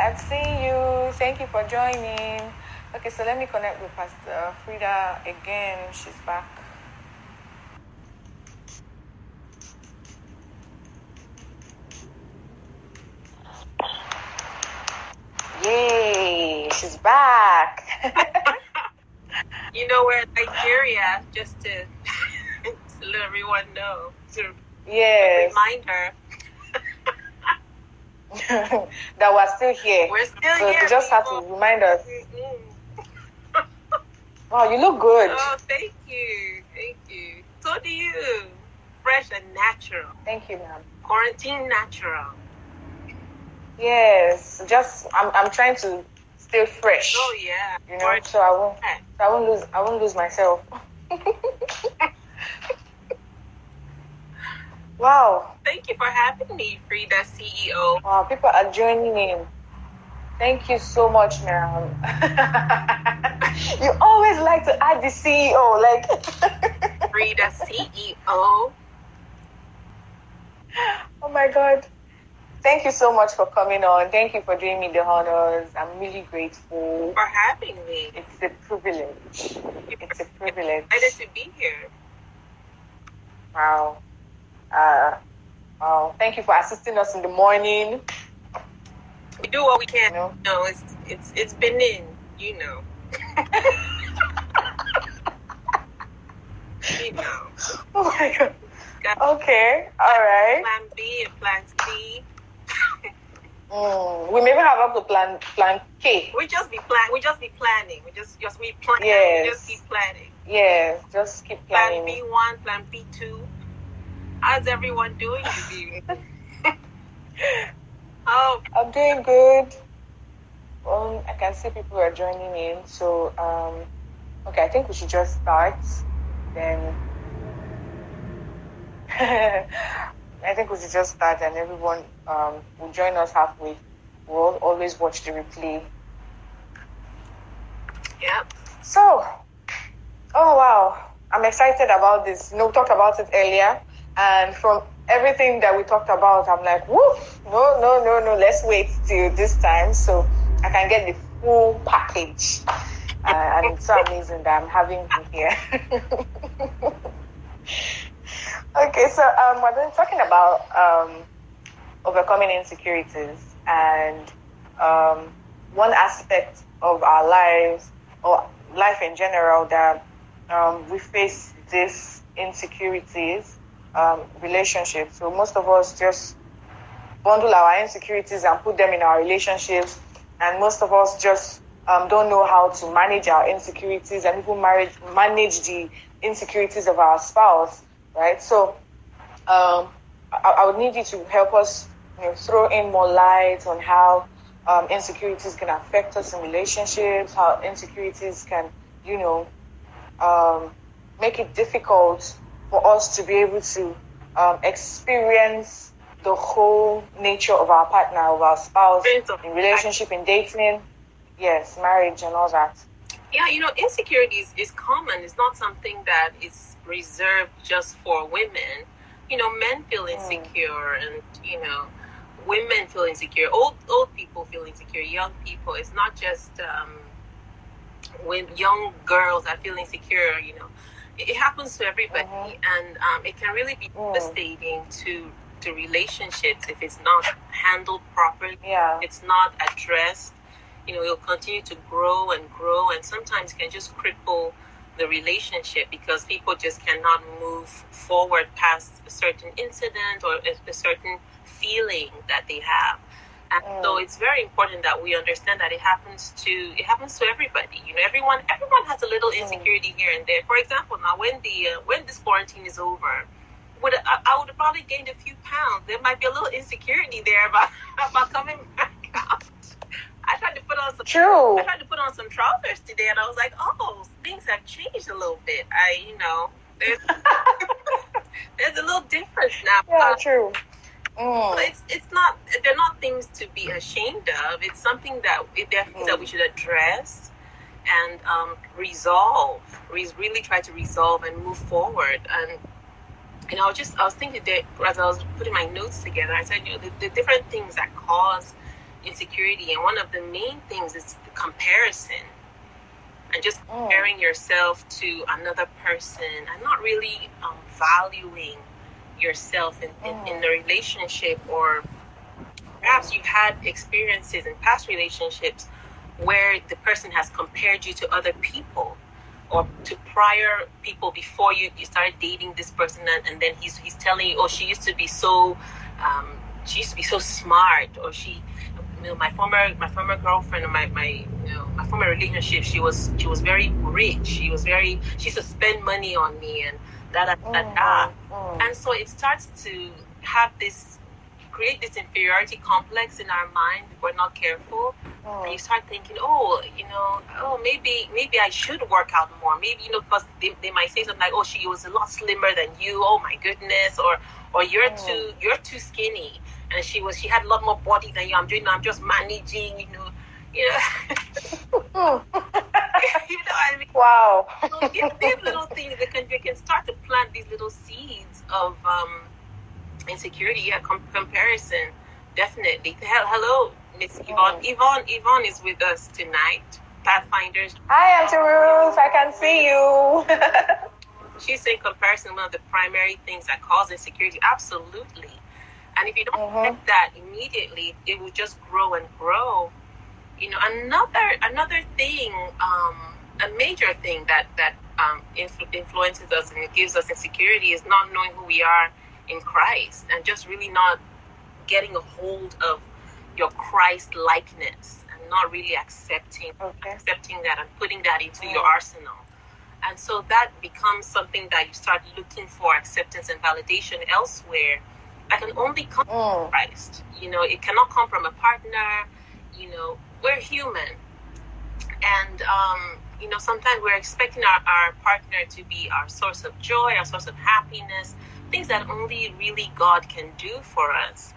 I've seen you. Thank you for joining. Okay, so let me connect with Pastor Frida again. She's back. Yay, she's back. you know, we're in Nigeria, just to, to let everyone know, to yes. remind her that we're still here. We're still so here. you just have to remind us. Mm-hmm. wow, you look good. Oh, thank you. Thank you. So do you. Fresh and natural. Thank you, ma'am. Quarantine natural. Yes, just I'm I'm trying to stay fresh. Oh yeah. You know, so I won't so I won't lose I won't lose myself. wow. Thank you for having me, Frida CEO. Wow, people are joining in. Thank you so much, ma'am. you always like to add the CEO, like Frida CEO. Oh my god. Thank you so much for coming on. Thank you for doing me the honors. I'm really grateful for having me. It's a privilege. It's a privilege. Excited to be here. Wow. Uh, wow. Thank you for assisting us in the morning. We do what we can. You know? No, it's it's it's been in. You know. you know. Oh my god. Okay. All right. Plan B and Plan C. Mm, we maybe have up to plan plan K. We just be plan. We just be planning. We just just be planning. Yes. We just keep planning. Yes, just keep planning. Plan B one, plan B two. How's everyone doing? oh, I'm doing good. Um, I can see people are joining in. So, um, okay, I think we should just start. Then, I think we should just start, and everyone um, will join us halfway. We'll always watch the replay. Yep. So, oh wow, I'm excited about this. You know, we talked about it earlier, and from everything that we talked about, I'm like, woo, no, no, no, no, let's wait till this time so I can get the full package. Uh, and it's so amazing that I'm having you here. okay, so um, we're talking about um, overcoming insecurities, and um, one aspect of our lives or life in general that um, we face these insecurities, um, relationships. So most of us just bundle our insecurities and put them in our relationships, and most of us just um, don't know how to manage our insecurities and even manage manage the insecurities of our spouse, right? So um, I, I, would need you to help us you know, throw in more light on how um, insecurities can affect us in relationships, how insecurities can, you know, um, make it difficult for us to be able to um, experience the whole nature of our partner, of our spouse, in relationship, in dating, yes, marriage, and all that. Yeah, you know, insecurity is, is common. It's not something that is reserved just for women. You know, men feel insecure, mm. and you know, women feel insecure. Old old people feel insecure. Young people. It's not just um, when young girls are feeling insecure. You know, it, happens to everybody, mm-hmm. and um, it can really be mm. devastating to to relationships if it's not handled properly. Yeah, it's not addressed. You know, it'll continue to grow and grow, and sometimes can just cripple the relationship because people just cannot move forward past a certain incident or a, a certain feeling that they have. And mm. so it's very important that we understand that it happens to it happens to everybody. You know, everyone everyone has a little mm. insecurity mm. here and there. For example, now when the uh, when this quarantine is over, would I, I would have probably gained a few pounds. There might be a little insecurity there about about coming back out. I tried to put on some True. I tried to put on some trousers today, and I was like, oh, things have changed a little bit. I, you know, there's there's a little difference now. Yeah, true. Mm. It's it's not they're not things to be ashamed of. It's something that they're things mm. that we should address and um, resolve. We really try to resolve and move forward. And you know, I was just I was thinking that as I was putting my notes together, I said, you know, the, the different things that cause insecurity, and one of the main things is the comparison and just mm. comparing mm. yourself to another person and not really um, valuing yourself in, in, in, the mm. relationship or perhaps you've had experiences in past relationships where the person has compared you to other people or to prior people before you, you started dating this person and, and then he's, he's telling you oh she used to be so um, she used to be so smart or she you know my former my former girlfriend or my, my you know my former relationship she was she was very rich she was very she used to spend money on me and da da da da mm-hmm. and so it starts to have this create this inferiority complex in our mind if we're not careful mm. and you start thinking oh you know oh maybe maybe i should work out more maybe you know because they, they might say something like oh she was a lot slimmer than you oh my goodness or or you're mm. too you're too skinny and she was she had a lot more body than you. I'm doing I'm just managing, you know, you know. you I mean? Wow. so these, these little things they can they can start to plant these little seeds of um, insecurity, yeah, com- comparison, definitely. Hello, Miss Yvonne. Mm. Yvonne Yvonne is with us tonight. Pathfinders. Hi, Auntie Ruth. I can see you. She's saying comparison one of the primary things that cause insecurity. Absolutely. And if you don't mm-hmm. get that immediately, it will just grow and grow. You know, another another thing, um, a major thing that that um, influ- influences us and gives us insecurity is not knowing who we are in Christ and just really not getting a hold of your Christ likeness and not really accepting okay. accepting that and putting that into mm. your arsenal. And so that becomes something that you start looking for acceptance and validation elsewhere I can only come mm. from Christ. You know, it cannot come from a partner. You know, we're human. And, um, you know, sometimes we're expecting our, our partner to be our source of joy, our source of happiness, things that only really God can do for us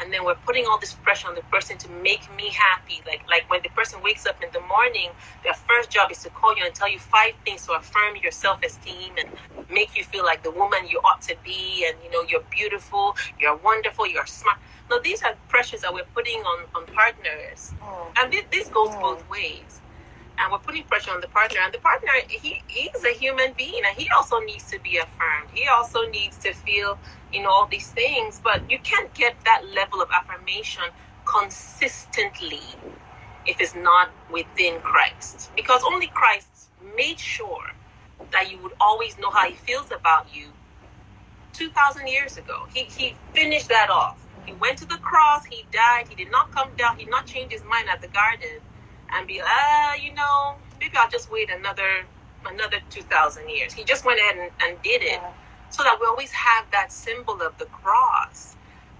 and then we're putting all this pressure on the person to make me happy. Like like when the person wakes up in the morning, their first job is to call you and tell you five things to affirm your self esteem and make you feel like the woman you ought to be, and you know you're beautiful, you're wonderful, you're smart. Now these are pressures that we're putting on on partners, oh. and this, this goes oh. both ways and we're putting pressure on the partner and the partner he he's a human being and he also needs to be affirmed. He also needs to feel you know all these things but you can't get that level of affirmation consistently if it's not within christ because only christ made sure that you would always know how he feels about you 2000 years ago. He, he finished that off. He went to the cross he died he did not come down he did not change his mind at the garden and be, ah, uh, you know, maybe I'll just wait another another two thousand years. He just went ahead and, and did it, yeah. so that we always have that symbol of the cross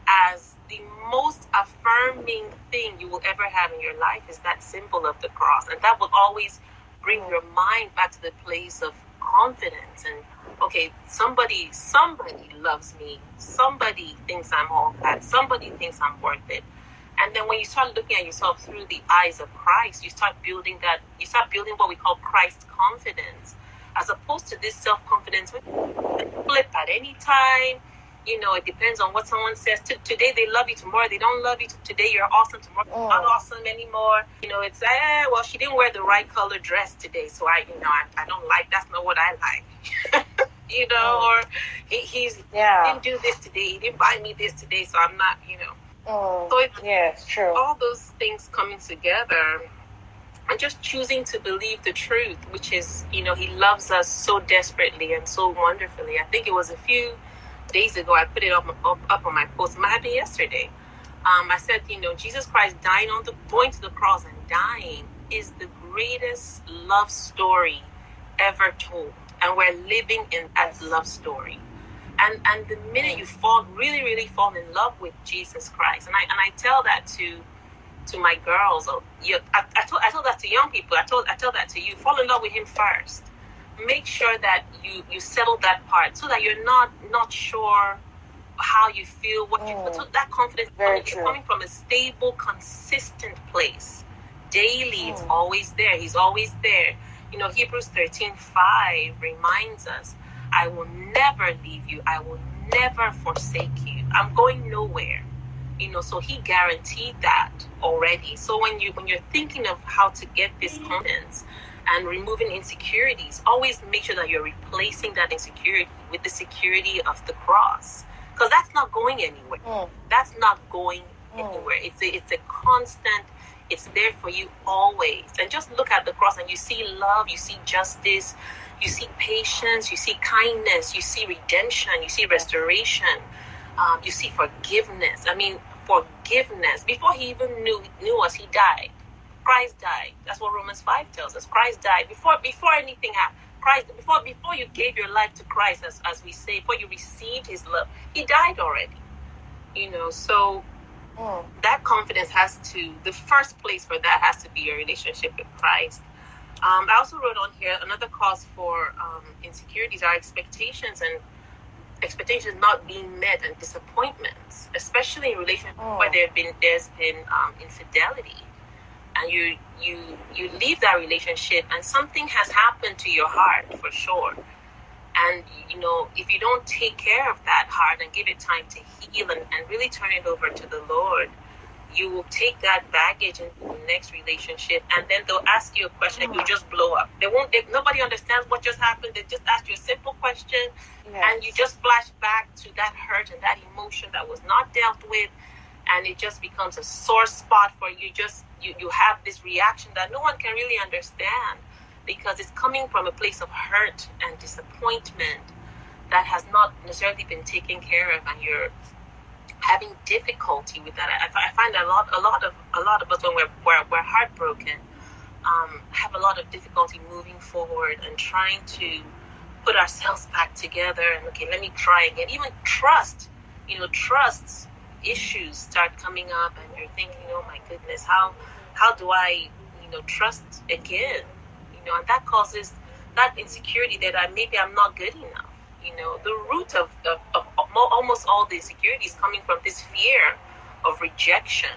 as the most affirming thing you will ever have in your life is that symbol of the cross, and that will always bring your mind back to the place of confidence and okay somebody somebody loves me. Somebody thinks i'm all that. Somebody thinks i'm worth it and then when you start looking at yourself through the eyes of Christ, you start building that, you start building what we call Christ confidence, as opposed to this self confidence, which flip at any time. You know, it depends on what someone says. Today they love you, tomorrow they don't love you. Today you're awesome, tomorrow you're not oh. awesome anymore. You know, it's, eh, well, she didn't wear the right color dress today, so I, you know, I, I don't like, that's not what I like. you know, oh. or he, he's, yeah. he didn't do this today, he didn't buy me this today, so I'm not, you know Oh, so it's yeah, it's true. All those things coming together and just choosing to believe the truth, which is, you know, he loves us so desperately and so wonderfully. I think it was a few days ago, I put it up, up, up on my post. It might have been yesterday. Um, I said, you know, Jesus Christ dying on the, going to the cross and dying is the greatest love story ever told. And we're living in that love story and and the minute you fall really really fall in love with jesus christ. And i and i tell that to to my girls. Or you, I, I, told, I told that to young people. I told i tell that to you. Fall in love with him first. Make sure that you you settle that part so that you're not not sure how you feel what mm. you so that confidence coming, is coming from a stable consistent place. Daily mm. it's always there. He's always there. You know hebrews 13 5 reminds us I will never leave you. I will never forsake you. I'm going nowhere. you know so he guaranteed that already so when you when you're thinking of how to get this confidence and removing insecurities always make sure that you're replacing that insecurity with the security of the cross because that's not going anywhere mm. that's not going mm. anywhere it's a, it's a constant it's there for you always and just look at the cross and you see love you see justice you see patience you see kindness you see redemption you see restoration um, you see forgiveness. I mean, forgiveness. Before he even knew knew us, he died. Christ died. That's what Romans five tells us. Christ died before before anything happened. Christ before before you gave your life to Christ, as as we say, before you received His love, He died already. You know, so mm. that confidence has to. The first place for that has to be your relationship with Christ. Um, I also wrote on here another cause for um, insecurities are expectations and expectations not being met and disappointments, especially in relationships oh. where there have been there's been um, infidelity, and you you you leave that relationship and something has happened to your heart for sure, and you know if you don't take care of that heart and give it time to heal and, and really turn it over to the Lord, you will take that baggage into the next relationship and then they'll ask you a question and you just blow up. They won't they, nobody understands what just happened. They just ask you a simple question yes. and you just flash back to that hurt and that emotion that was not dealt with and it just becomes a sore spot for you. Just you, you have this reaction that no one can really understand because it's coming from a place of hurt and disappointment that has not necessarily been taken care of and you're having difficulty with that. I, I, find a lot, a lot of, a lot of us when we're we're, we're heartbroken, um, have a lot of difficulty moving forward and trying to put ourselves back together. And okay, let me try again. Even trust, you know, trust issues start coming up, and you're thinking, oh my goodness, how how do I, you know, trust again? You know, and that causes that insecurity that I maybe I'm not good enough you know, the root of, of, of almost all the insecurities coming from this fear of rejection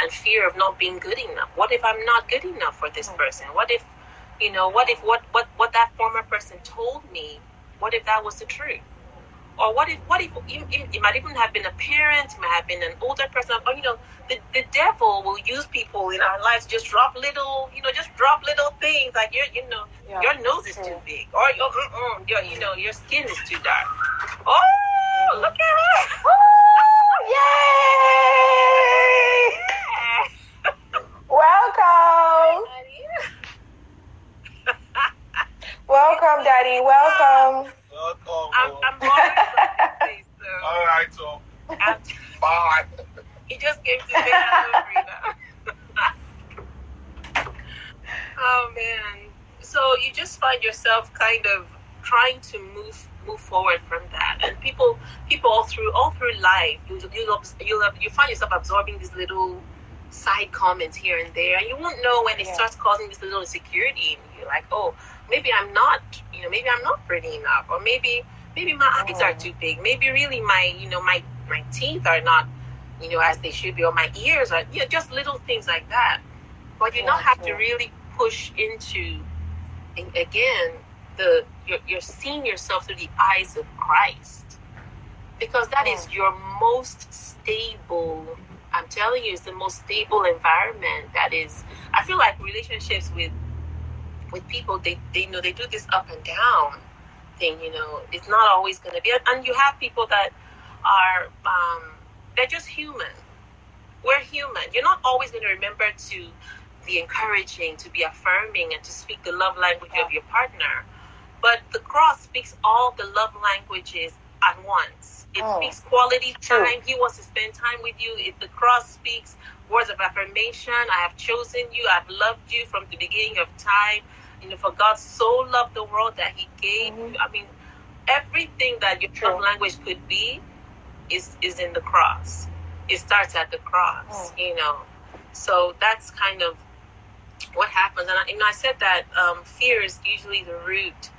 and fear of not being good enough. What if I'm not good enough for this person? What if, you know, what if what, what, what that former person told me, what if that was the truth? Or what if, what if, it, might even have been a parent, it might have been an older person, or, you know, the, the devil will use people in our lives, just drop little, you know, just drop little things like your, you know, yeah. your nose is too big, or your, your, you know, your skin is too dark. Oh, look at her! Yay! Welcome. Welcome, Daddy. Welcome. Welcome. I'm, I'm going so. All right, so. Bye. He just came to say hello, oh man. So you just find yourself kind of trying to move move forward from that, and people people all through all through life, you you you you find yourself absorbing these little side comments here and there, and you won't know when it yeah. starts causing this little insecurity. And you're like, oh, maybe I'm not, you know, maybe I'm not pretty enough, or maybe maybe my eyes are oh. too big, maybe really my you know my my teeth are not you know, as they should be, or my ears, are, you know, just little things like that. But you yeah, not have to really push into, again, the you're, you're seeing yourself through the eyes of Christ, because that is your most stable. I'm telling you, it's the most stable environment. That is, I feel like relationships with with people, they they you know they do this up and down thing. You know, it's not always going to be, and you have people that are. Um, they're just human. We're human. You're not always going to remember to be encouraging, to be affirming, and to speak the love language of your partner. But the cross speaks all the love languages at once. It oh, speaks quality time. He wants to spend time with you. If the cross speaks words of affirmation, I have chosen you. I've loved you from the beginning of time. You know, for God so loved the world that He gave mm-hmm. you. I mean, everything that your True. love language could be is is in the cross. It starts at the cross, oh. you know. So that's kind of what happens. And I, you know, I said that um, fear is usually the root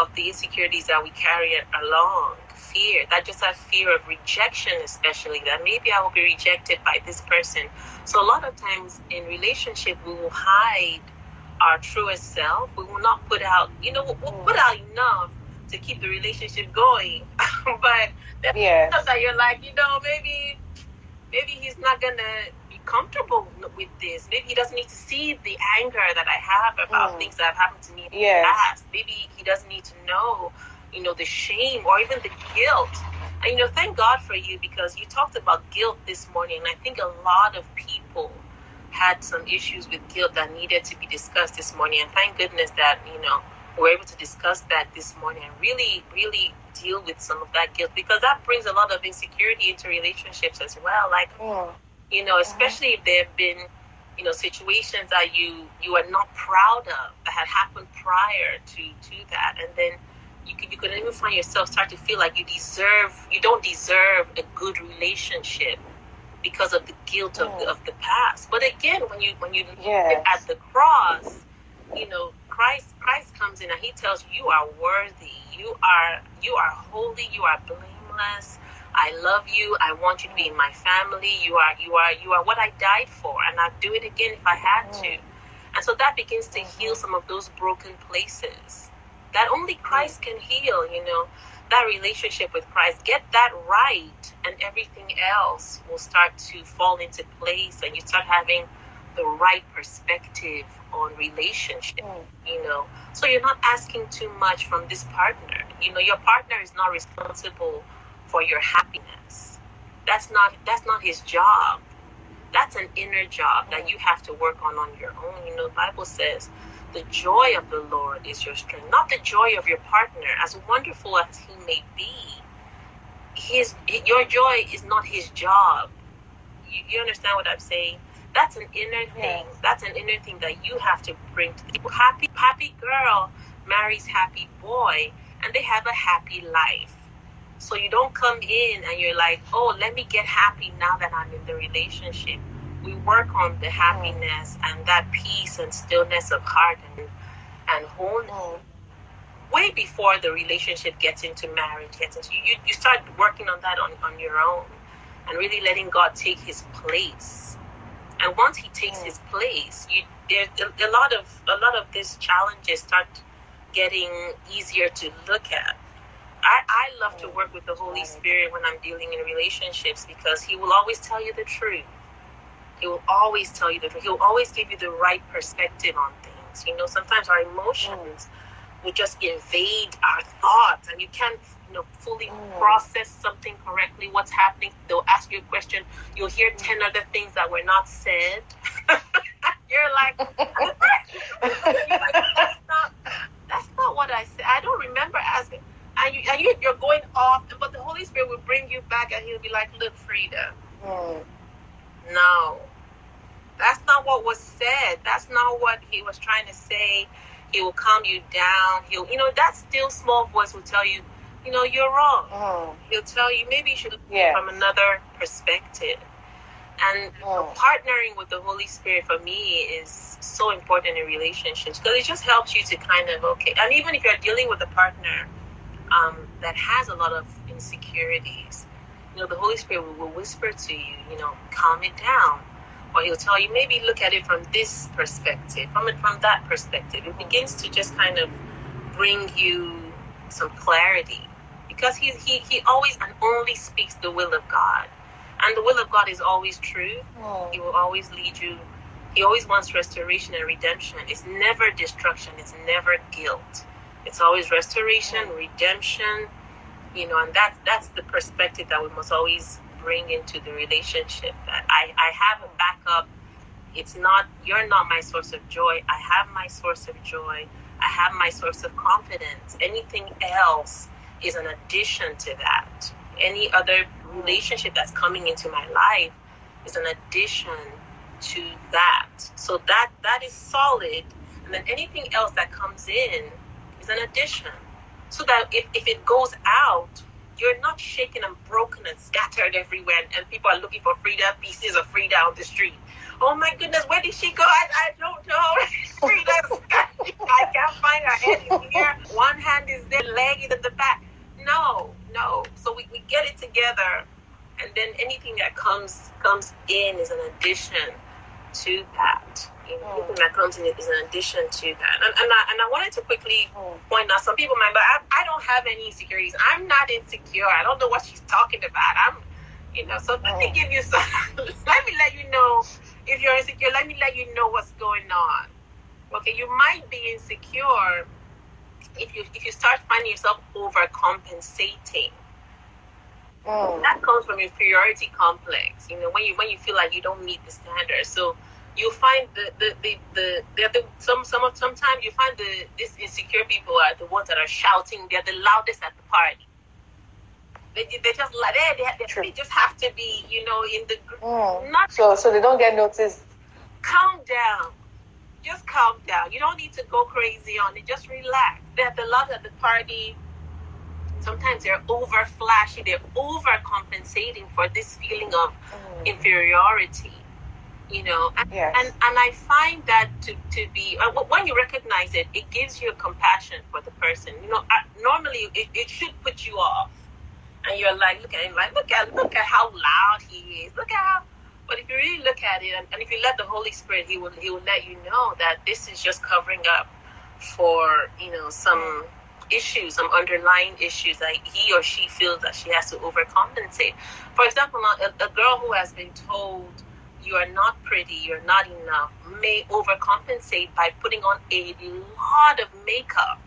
of the insecurities that we carry along. Fear, that just that fear of rejection, especially that maybe I will be rejected by this person. So a lot of times in relationship, we will hide our truest self. We will not put out, you know, we'll put mm. out enough to keep the relationship going. but yeah. that you're like, you know, maybe maybe he's not gonna comfortable with this. Maybe he doesn't need to see the anger that I have about Mm. things that have happened to me in Yes. the past. Maybe he doesn't need to know, you know, the shame or even the guilt. And you know, thank God for you because you talked about guilt this morning. And I think a lot of people had some issues with guilt that needed to be discussed this morning. And thank goodness that, you know, we're able to discuss that this morning and really, really deal with some of that guilt because that brings a lot of insecurity into relationships as well. Like, Mm. You know, especially if there have been, you know, situations that you you are not proud of that had happened prior to to that, and then you could you could even find yourself start to feel like you deserve you don't deserve a good relationship because of the guilt of the, of the past. But again, when you when you look Yes. at the cross, you know, Christ Christ comes in and he tells you you are worthy, you are you are holy, you are blameless. I love you. I want you to be in my family. You are you are you are what I died for and I'd do it again if I had to. And so that begins to heal some of those broken places that only Christ can heal, you know. That relationship with Christ, get that right, and everything else will start to fall into place, and you start having the right perspective on relationship Mm. you know so you're not asking too much from this partner you know your partner is not responsible for your happiness. That's not that's not his job. That's an inner job that you have to work on on your own. You know the bible says the joy of the lord is your strength not the joy of your partner. As wonderful as he may be his your joy is not his job. You, you understand what i'm saying? That's an inner thing. That's an inner thing that you have to bring to the table. Happy happy girl marries happy boy and they have a happy life so you don't come in and you're like oh let me get happy now that i'm in the relationship. We work on the happiness and that peace and stillness of heart and and wholeness. Mm. way before the relationship gets into marriage gets into you you start working on that on, on your own and really letting god take his place. And once he takes Mm. his place you there's a, a lot of a lot of these challenges start getting easier to look at I, I love to Mm. work with the Holy Spirit when I'm dealing in relationships because He will always tell you the truth. He will always tell you the truth. He'll always give you the right perspective on things. You know, sometimes our emotions will just invade our thoughts and you can't, you know, fully Mm. process something correctly, what's happening. They'll ask you a question. You'll hear 10 other things that were not said. You're like, You're like, that's not that's not what I said. I don't remember asking. And, you, and you, you're going off, but the Holy Spirit will bring you back and he'll be like, look, Frida, Mm. no. That's not what was said. That's not what he was trying to say. He will calm you down. He'll, you know, that still small voice will tell you, you know, you're wrong. Mm. He'll tell you maybe you should look Yeah. from another perspective. And Mm. partnering with the Holy Spirit for me is so important in relationships because it just helps you to kind of okay. And even if you're dealing with a partner um, that has a lot of insecurities, you know, the Holy Spirit will, will whisper to you, you know, calm it down, or He'll tell you maybe look at it from this perspective, from it from that perspective. It begins to just kind of bring you some clarity because he he he always and only speaks the will of God. And the will of God is always true. He will always lead you. He always wants restoration and redemption. It's never destruction. It's never guilt. It's always restoration, redemption. You know, and that's that's the perspective that we must always bring into the relationship. I I have a backup. It's not you're not my source of joy. I have my source of joy. I have my source of confidence. Anything else is an addition to that. Any other relationship that's coming into my life is an addition to that. So that that is solid. And then anything else that comes in is an addition. So that if, if it goes out, you're not shaken and broken and scattered everywhere and, people are looking for Frida, pieces of Frida on the street. Oh my goodness, where did she go? I, I don't know. Frida's I can't find her is here. One hand is there, leg is at the back. No, no. So we, we get it together and then anything that comes comes in is an addition to that. You know, anything that comes in is an addition to that. And, and, I, and I wanted to quickly point out some people might, but I, I don't have any insecurities. I'm not insecure. I don't know what she's talking about. I'm You know, so let me give you some. let me let you know if you're insecure. Let me let you know what's going on. Okay, you might be insecure if you if you start finding yourself overcompensating. Mm. That comes from inferiority complex. You know, when you when you feel like you don't meet the standard, so you find the the the, the, the, the some some of sometimes you find the these insecure people are the ones that are shouting. They're the loudest at the party. They, they just like they, they, they just have to be you know in the gr- Mm. not So so they don't get noticed. calm down. Just calm down. You don't need to go crazy on it. Just relax. They're the loud at the party. Sometimes they're over flashy. They're over compensating for this feeling of Mm. inferiority. You know, and Yes. and, and I find that to, to be uh, when you recognize it, it gives you a compassion for the person. You know, I, normally it, it should put you off, and you're like, look at him, like look at look at how loud he is. Look at how. But if you really look at it, and, and if you let the Holy Spirit, he will he will let you know that this is just covering up for you know some issues, some underlying issues that he or she feels that she has to overcompensate. For example, a, a girl who has been told you are not pretty, you're not enough, may overcompensate by putting on a lot of makeup.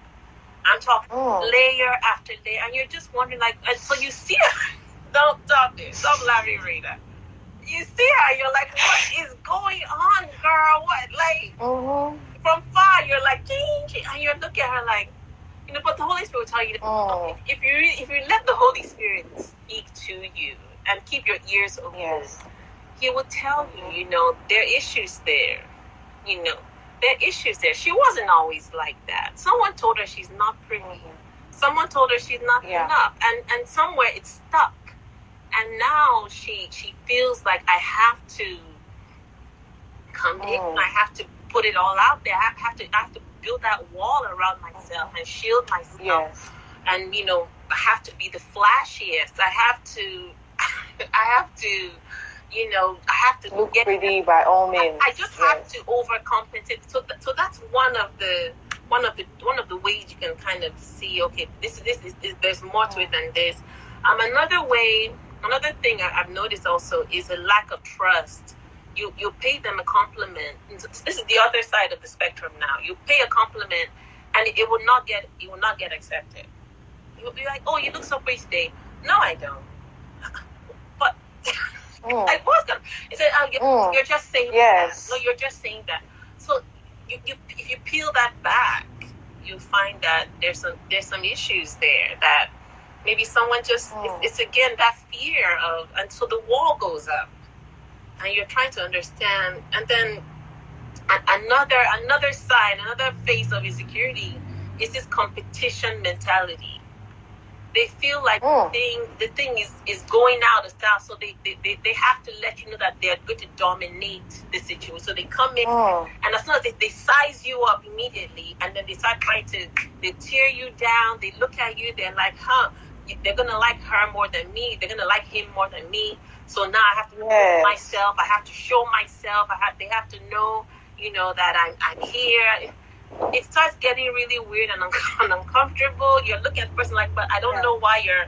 I'm talking Mm. layer after layer, and you're just wondering, like, and so you see her. Don't stop it. Stop Larry Rita. You see her, you're like, what is going on, girl? What, like, Mhm. from far, you're like, ching, ching, and you're looking at her like, you know. But the Holy Spirit will tell you, Mm. if, if you if you let the Holy Spirit speak to you and keep your ears open, Yes. He will tell you, you know, there are issues there. You know, there are issues there. She wasn't always like that. Someone told her she's not pretty. Someone told her she's not Yeah. enough, and and somewhere it's stuck. And now she she feels like I have to come in. Mm. I have to put it all out there. I have to I have to build that wall around myself and shield myself Yes. and you know I have to be the flashiest. I have to, I have to, you know, I have to Look get. pretty by all means. I just have to overcompensate. So, th- so that's one of the one of the one of the ways you can kind of see. Okay, this this is, is there's more to it than this. Um, another way, another thing I, I've noticed also is a lack of trust. You you pay them a compliment. This is the other side of the spectrum now. You pay a compliment, and it, it will not get it will not get accepted. You'll be like, "Oh, you look so pretty today." No, I don't. But Mm. I was gonna. He said, "Oh, you're, Mm. you're just saying Yes. that." No, you're just saying that. So, you, you if you peel that back, you find that there's some there's some issues there that maybe someone just Mm. it's, it's again that fear of, and so the wall goes up, and you're trying to understand, and then another another side, another face of insecurity is this competition mentality. They feel like Mm. the thing the thing is is going out of style, so they, they, they, they have to let you know that they're going to dominate the situation. So they come in Mm. and as soon as they, they size you up immediately and then they start trying to they tear you down, they look at you, they're like, huh, they're gonna like her more than me, they're gonna like him more than me. So now I have to Yes. myself, I have to show myself, I have they have to know, you know, that I'm I'm here. It starts getting really weird and, un- and uncomfortable. You're looking at the person like, but I don't Yeah. know why you're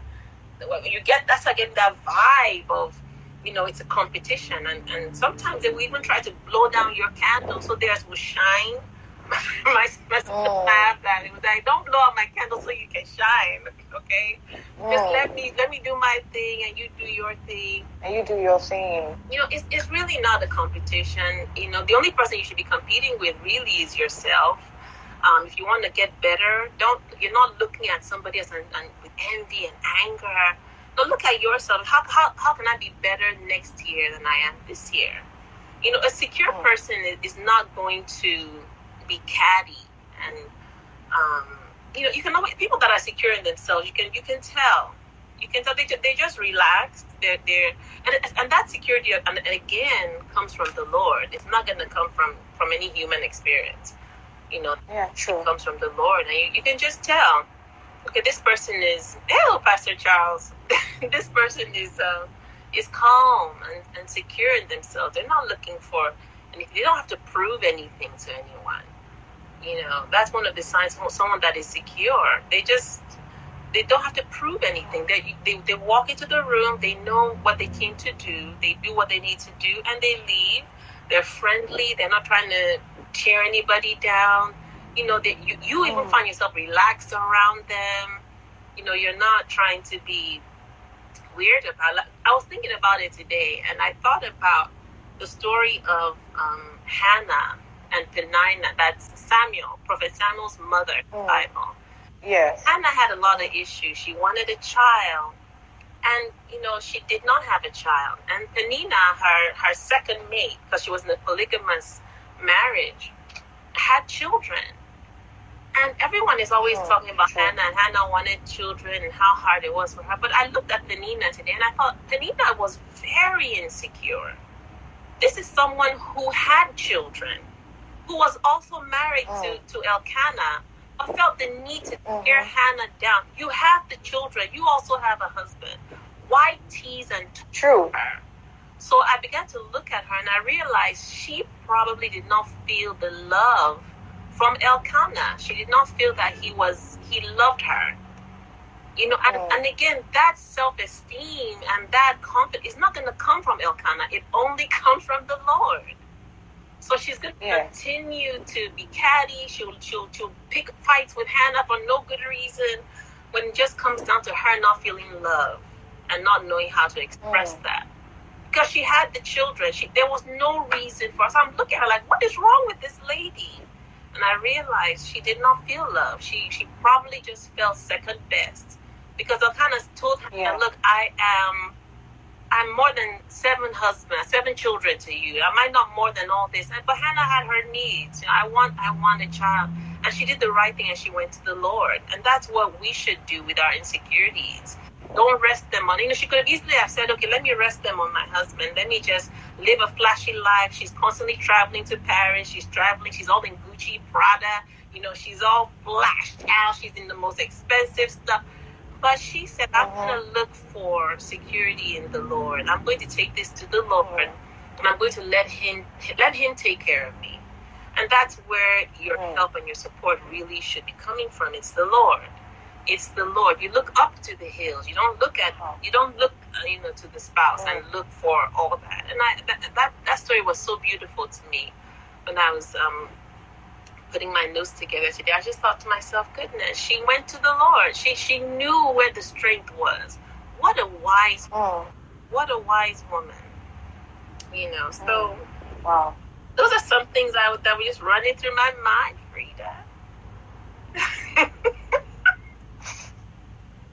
you get that's getting that vibe of you know it's a competition and, and sometimes they will even try to blow down your candle so theirs will shine my Mm. have that it was like don't blow out my candle so you can shine okay just Mm. let me let me do my thing and you do your thing And you do your thing. you know, it's, it's really not a competition. You know, the only person you should be competing with really is yourself. Um, if you want to get better, don't you're not looking at somebody else and, and with envy and anger. No, look at yourself. How, how, how can I be better next year than I am this year? You know, a secure person is, is not going to be catty and um, you know you can always people that are secure in themselves. You can you can tell. You can tell they they just relaxed. They're they're and, and that security and, and again comes from the Lord. It's not going to come from from any human experience. You know, Yeah, true. it comes from the Lord, and you, you can just tell. Okay, this person is hello, Pastor Charles. this person is uh, is calm and, and secure in themselves. They're not looking for anything. They don't have to prove anything to anyone. You know, that's one of the signs of someone that is secure. They just they don't have to prove anything. They, they they walk into the room, they know what they came to do, they do what they need to do, and they leave. They're friendly. They're not trying to tear anybody down. You know, that you you even Mm. find yourself relaxed around them. You know, you're not trying to be weird about. Like, I was thinking about it today, and I thought about the story of um, Hannah and Penina. That's Samuel, Prophet Samuel's mother. in the Mm. Bible. Yes. Hannah had a lot of issues. She wanted a child, and you know she did not have a child. And Penina, her her second mate, because she was in a polygamous marriage, had children. And everyone is always Oh, talking about sure. Hannah, and Hannah wanted children, and how hard it was for her. But I looked at Penina today, and I thought Penina was very insecure. This is someone who had children, who was also married Oh. to to Elkanah, but felt the need to Mhm. tear Hannah down. You have the children. You also have a husband. Why tease and True. her. So I began to look at her and I realized she probably did not feel the love from Elkanah. She did not feel that he was he loved her. You know, and, and again, that self esteem and that confidence is not going to come from Elkanah. It only comes from the Lord. So she's going to Yeah. continue to be catty. She'll, she'll, she'll pick fights with Hannah for no good reason when it just comes down to her not feeling love and not knowing how to express Mm. that. Because she had the children. She, there was no reason for us. I'm looking at her like, what is wrong with this lady? And I realized she did not feel love. She she probably just felt second best. Because I kind of told her, Yeah. look, I am I'm more than seven husbands, seven children to you. I might not more than all this. But Hannah had her needs. You know, I want I want a child. And she did the right thing and she went to the Lord. And that's what we should do with our insecurities. Don't rest them on you know, she could have easily have said, Okay, let me rest them on my husband. Let me just live a flashy life. She's constantly traveling to Paris, she's traveling, she's all in Gucci, Prada, you know, she's all flashed out, she's in the most expensive stuff. But she said, I'm going to uh-huh. look for security in the Lord. I'm going to take this to the Lord, and I'm going to let Him let Him take care of me. And that's where your help and your support really should be coming from. It's the Lord. It's the Lord. You look up to the hills. You don't look at. You don't look, uh, you know, to the spouse and look for all that. And I that that, that story was so beautiful to me when I was um, putting my notes together today. I just thought to myself, goodness, she went to the Lord. She she knew where the strength was. What a wise, Mm. what a wise woman. You know. So Wow. those are some things I would, that were just running through my mind, Frida.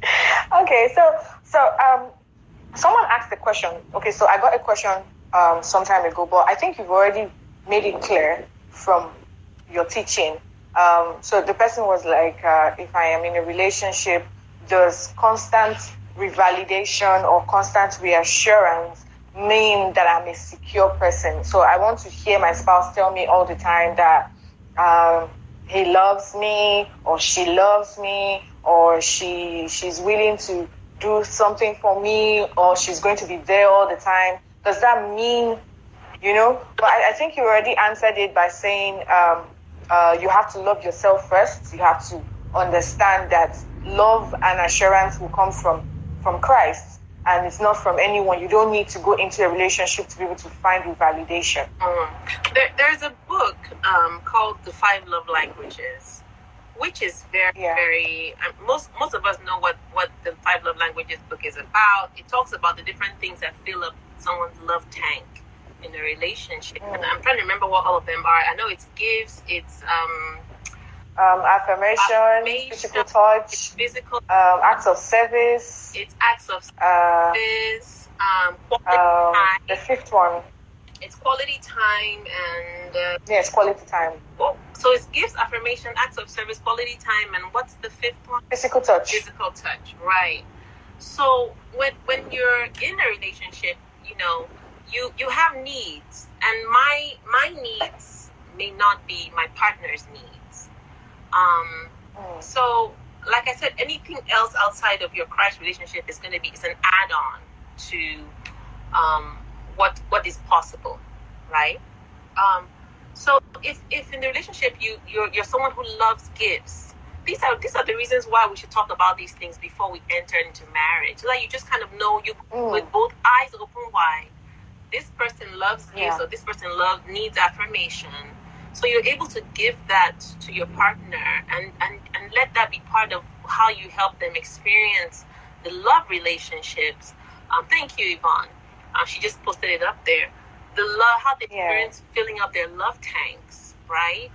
Okay, so so um, someone asked a question. Okay, so I got a question um some time ago, but I think you've already made it clear from your teaching. Um, so the person was like, uh, if I am in a relationship, does constant revalidation or constant reassurance mean that I'm a secure person? So I want to hear my spouse tell me all the time that um, he loves me or she loves me or she she's willing to do something for me or she's going to be there all the time. Does that mean, you know? But I, I think you already answered it by saying um, uh, you have to love yourself first. You have to understand that love and assurance will come from from Christ and it's not from anyone. You don't need to go into a relationship to be able to find validation. Mm. There, there's a book um, called The Five Love Languages, which is very, Yeah. very. Um, most most of us know what what the Five Love Languages book is about. It talks about the different things that fill up someone's love tank in a relationship. And I'm trying to remember what all of them are. I know it's gifts, it's um, Um, affirmation, Affirmation. physical it's touch, physical, um, acts of service, it's acts of uh, service, um, quality um, time. the fifth one. It's quality time and. Uh, Yes, quality time, so it's gifts, affirmation, acts of service, quality time, and what's the fifth one? physical touch. Physical touch, right? So when when you're in a relationship, you know, you you have needs, and my my needs may not be my partner's needs. Um, Mm. so like I said, anything else outside of your Christ relationship is going to be it's an add-on to um, what what is possible, right? Um, so if, if in the relationship you you're, you're someone who loves gifts, these are these are the reasons why we should talk about these things before we enter into marriage, so that you just kind of know you Mm. with both eyes open wide. This person loves you, Yeah. so this person love needs affirmation. So you're able to give that to your partner and, and, and let that be part of how you help them experience the love relationships. Um, thank you, Yvonne. Uh, she just posted it up there. The love, how they Yeah. experience filling up their love tanks, right?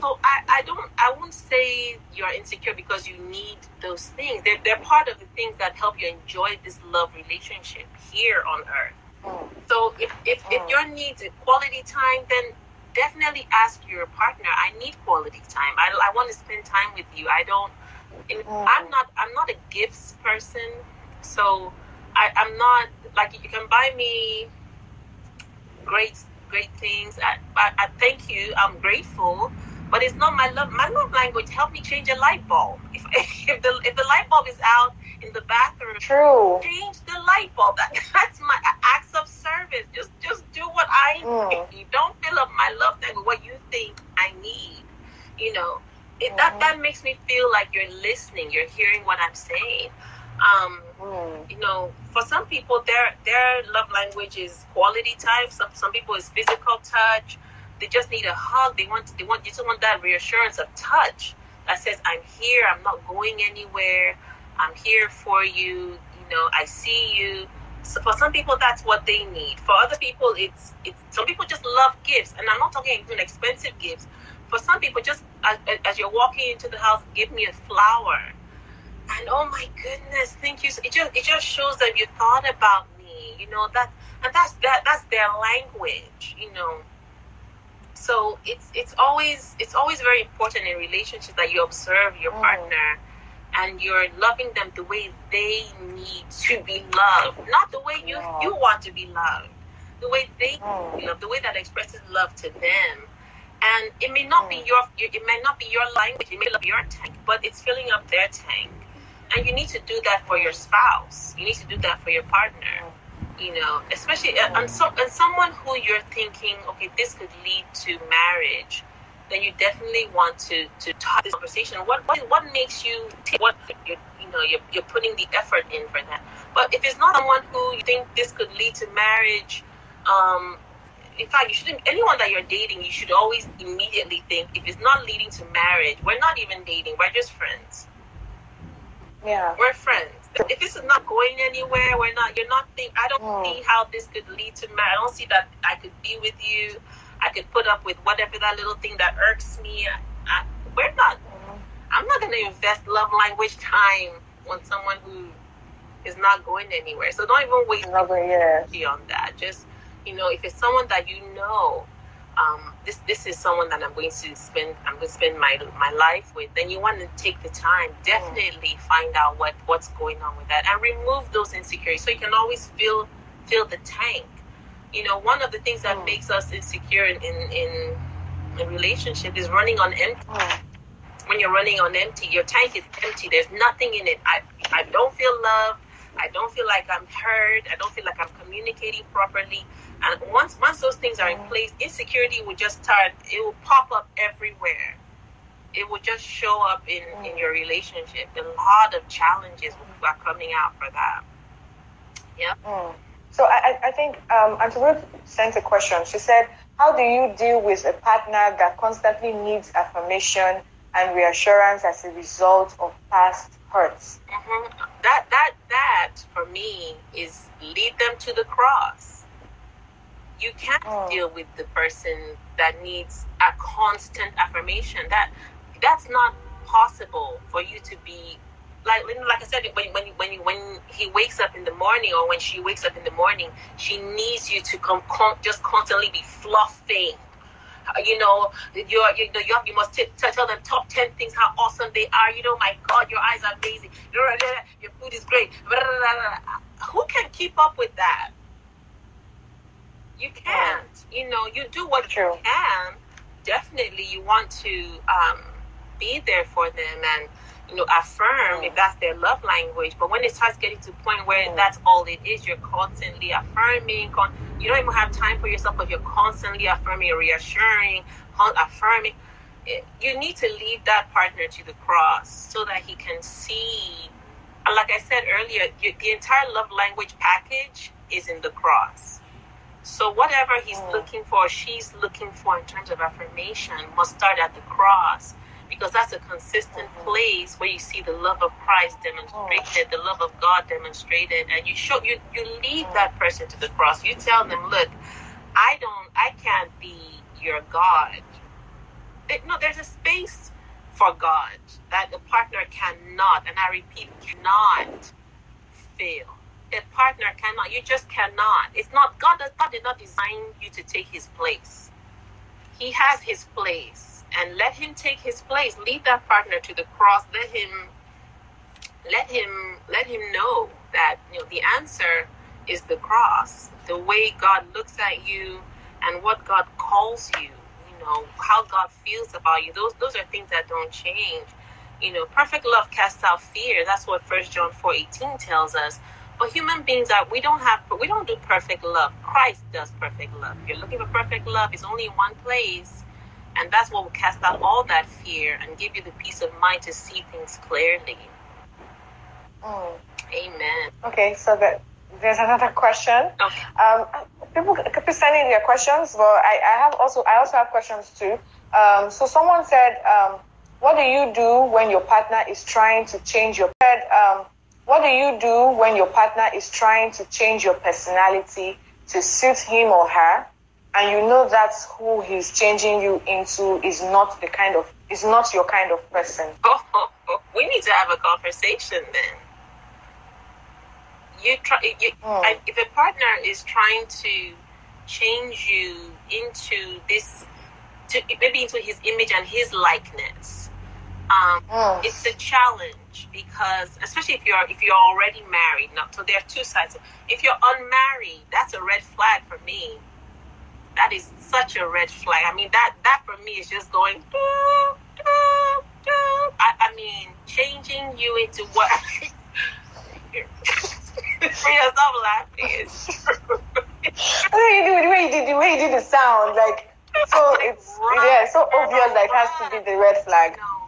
So I, I don't, I won't say you're insecure because you need those things. They're, they're part of the things that help you enjoy this love relationship here on earth. Mm. So if, if, if Mm. your needs is quality time, then definitely ask your partner. I need quality time. I, I want to spend time with you. I don't. Mm. I'm not. I'm not a gifts person. So I, I'm not like you can buy me great great things. I, I, I thank you. I'm grateful. But it's not my love. My love language help me change a light bulb. If, if the if the light bulb is out in the bathroom, True. change the light bulb. That, that's my acts of service. Just just do what I Mm. need. You don't fill up my love with what you think I need. You know, it, that Mhm. that makes me feel like you're listening. You're hearing what I'm saying. Um, Mm. you know, for some people, their their love language is quality time. Some some people is physical touch. They just need a hug. They want they want you just want that reassurance of touch that says, "I'm here. I'm not going anywhere. I'm here for you. You know, I see you." So for some people, that's what they need. For other people, it's it's some people just love gifts, and I'm not talking even expensive gifts. For some people, just as, as you're walking into the house, give me a flower and oh my goodness thank you it just it just shows that you thought about me you know that and that's that that's their language you know so it's it's always it's always very important in relationships that you observe your Mm. partner and you're loving them the way they need to be loved not the way you Yeah. you want to be loved the way they Mm. love the way that expresses love to them and it may not be Mm. your it may not be your language it may not be your tank but it's filling up their tank and you need to do that for your spouse. You need to do that for your partner you know especially uh, and, so, and someone who you're thinking okay this could lead to marriage then you definitely want to to talk this conversation. What what, what makes you take what you you know you're, you're putting the effort in for that? But if it's not someone who you think this could lead to marriage um in fact you shouldn't anyone that you're dating you should always immediately think if it's not leading to marriage we're not even dating we're just friends Yeah. we're friends. If this is not going anywhere, we're not. You're not think. I don't Mm. see how this could lead to. I don't see that I could be with you. I could put up with whatever that little thing that irks me. I, I, we're not. Mhm. I'm not going to invest love language time on someone who is not going anywhere. So don't even waste energy on that. Just you know, if it's someone that you know, um, this this is someone that I'm going to spend I'm going to spend my my life with, then you want to take the time, definitely find out what what's going on with that, and remove those insecurities so you can always fill fill the tank. You know, one of the things that Mm. makes us insecure in in, in a relationship is running on empty. Mm. When you're running on empty, your tank is empty. There's nothing in it. I I don't feel love. I don't feel like I'm heard. I don't feel like I'm communicating properly. And once once those things are in place, insecurity will just start. It will pop up everywhere. It will just show up in in your relationship. A lot of challenges are coming out for that. Mm. So I, I- think um, Auntie Ruth sent a question. She said, "How do you deal with a partner that constantly needs affirmation and reassurance as a result of past hurts?" hmm That that that for me is lead them to the cross. You can't Mm. deal with the person that needs a constant affirmation. That that's not possible for you to be like like I said when when when when he wakes up in the morning or when she wakes up in the morning, she needs you to come con- just constantly be fluffing. You know, you're, you know, you, you must t- t- tell them top 10 things, how awesome they are. You know, my God, your eyes are amazing. Your food is great. Who can keep up with that? You can't. You know, you do what True. you can. Definitely, you want to um, be there for them and, you know, affirm if that's their love language. But when it starts getting to a point where Mm. that's all it is, you're constantly affirming. Con- you don't even have time for yourself, but you're constantly affirming, reassuring, con- affirming. it- you need to lead that partner to the cross so that he can see. Like I said earlier, you, the entire love language package is in the cross. So whatever he's Mm. looking for, she's looking for in terms of affirmation, must start at the cross because that's a consistent Mhm. place where you see the love of Christ demonstrated, the love of God demonstrated, and you show you you lead that person to the cross. You tell them, look, I don't, I can't be your God. There- no, there's a space for God that the partner cannot, and I repeat, cannot fail. A partner cannot. You just cannot. It's not God. God did not design you to take His place. He has His place, and let Him take His place. Lead that partner to the cross. Let Him, let Him, let Him know that you know the answer is the cross. The way God looks at you, and what God calls you. You know how God feels about you. Those those are things that don't change. You know, perfect love casts out fear. That's what First John four eighteen tells us. But human beings are we don't have we don't do perfect love. Christ does perfect love. If you're looking for perfect love, it's only in one place. And that's what will cast out all that fear and give you the peace of mind to see things clearly. Mm. Amen. Okay, so that there's another question. Okay. Um, people keep sending their questions, but I, I have also I also have questions too. Um, so someone said, um, "What do you do when your partner is trying to change your?" Said, um, "What do you do when your partner is trying to change your personality to suit him or her, and you know that's who he's changing you into is not the kind of is not your kind of person?" Oh, we need to have a conversation then. You try. You, Mm. If a partner is trying to change you into this, to maybe into his image and his likeness, um, Mm. it's a challenge because, especially if you're if you're already married. Now, so there are two sides. If you're unmarried, that's a red flag for me. That is such a red flag. I mean, that that for me is just going. doo, doo, doo. I, I mean, changing you into what? Stop laughing. It's true. The way you do the way you did the way you did the sound, like so it's yeah, so obvious that it has to be the red flag. No,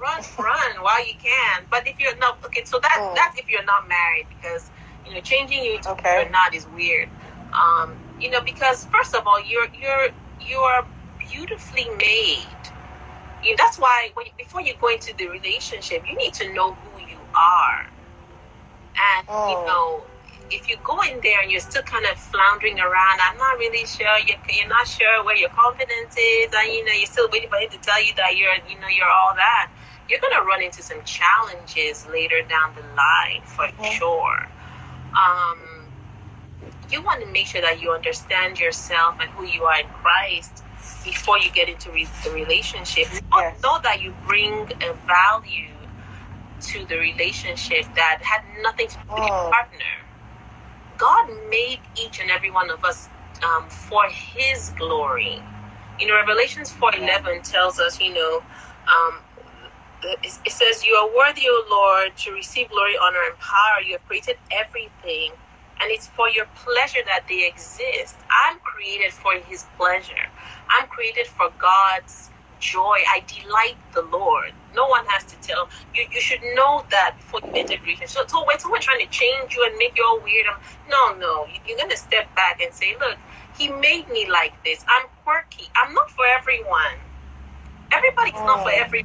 run, run while you can. But if you're not okay, so that's Mm. that's if you're not married because you know changing you to Okay. you're not is weird. Um, you know because first of all you're you're you are beautifully made. You that's why when, before you go into the relationship, you need to know who you are, and you Mm. know. If you go in there and you're still kind of floundering around, I'm not really sure. You're, you're not sure where your confidence is, and you know you're still waiting for him to tell you that you're, you know, you're all that. You're gonna run into some challenges later down the line for Mhm. sure. Um, you want to make sure that you understand yourself and who you are in Christ before you get into re- the relationship. Know- Yes. Know that you bring a value to the relationship that had nothing to do with your Mm. partner. God made each and every one of us um, for His glory. You know, Revelations four eleven tells us, you know, um, it says, "You are worthy, O Lord, to receive glory, honor, and power. You have created everything, and it's for your pleasure that they exist. I'm created for His pleasure. I'm created for God's joy. I delight the Lord. No one has to tell you. You should know that before you enter relationship. So, so when someone trying to change you and make you all weird, um, no, no, You- you're gonna step back and say, "Look, He made me like this. I'm quirky. I'm not for everyone. Everybody's not for Mm. every.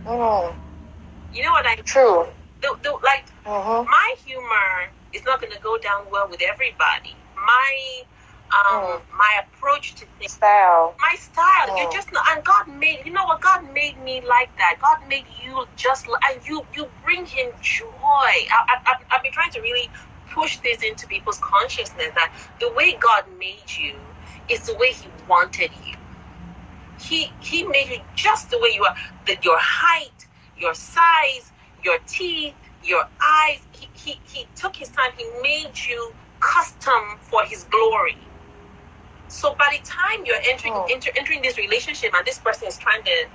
You know what I? True. The, the, like Mm-hmm. my humor is not going to go down well with everybody. My um, Mm. my approach to things, Style. my style, Mm. you're just not. And God made, you know what? God made me like that. God made you just, and you you bring Him joy. I, I, I've, I've been trying to really push this into people's consciousness that the way God made you is the way He wanted you. He He made you just the way you are. That your height, your size, your teeth, your eyes. He, he, he took his time. He made you custom for his glory. So by the time you're entering Oh. enter, entering this relationship and this person is trying to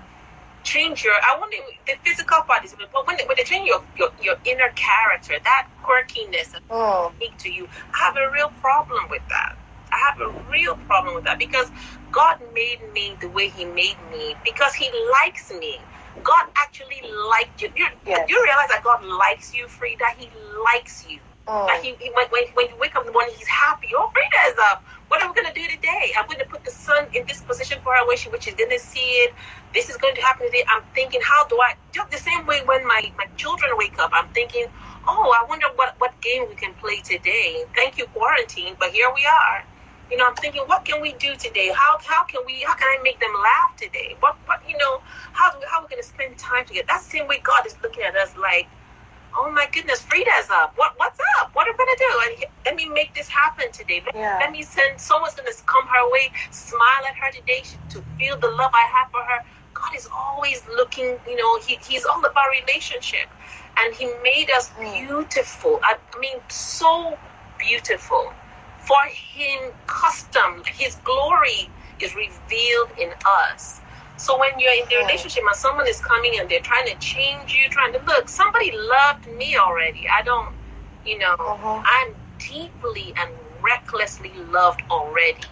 change your, I want the physical part is, but when they, when they change your, your your inner character, that quirkiness Mm. unique to you, I have a real problem with that. I have a real problem with that because God made me the way He made me because He likes me. God actually liked you. You, Yes. you realize that God likes you, Frida. He likes you. Mm. Like he, he when, when, you wake up in the morning, he's happy. Oh, Frida is up. What are we gonna do today? I'm going to put the sun in this position for her, where she, where she's gonna see it. This is going to happen today. I'm thinking, how do I? Just the same way when my my children wake up, I'm thinking, oh, I wonder what what game we can play today. Thank you, quarantine, but here we are. You know, I'm thinking, what can we do today? How how can we? How can I make them laugh today? What what you know? How do we, how are we going to spend time together? That's the same way God is looking at us, like, oh my goodness, Frida's up. What what's up? What are we going to do? And let me make this happen today. Let, Yeah. let me send someone's to come her way, smile at her today to feel the love I have for her. God is always looking. You know, he, he's all about relationship, and He made us Mm. beautiful. I mean, so beautiful for him custom his glory is revealed in us so when you're in the relationship and someone is coming and they're trying to change you trying to look somebody loved me already i don't you know Mhm. i'm deeply and recklessly loved already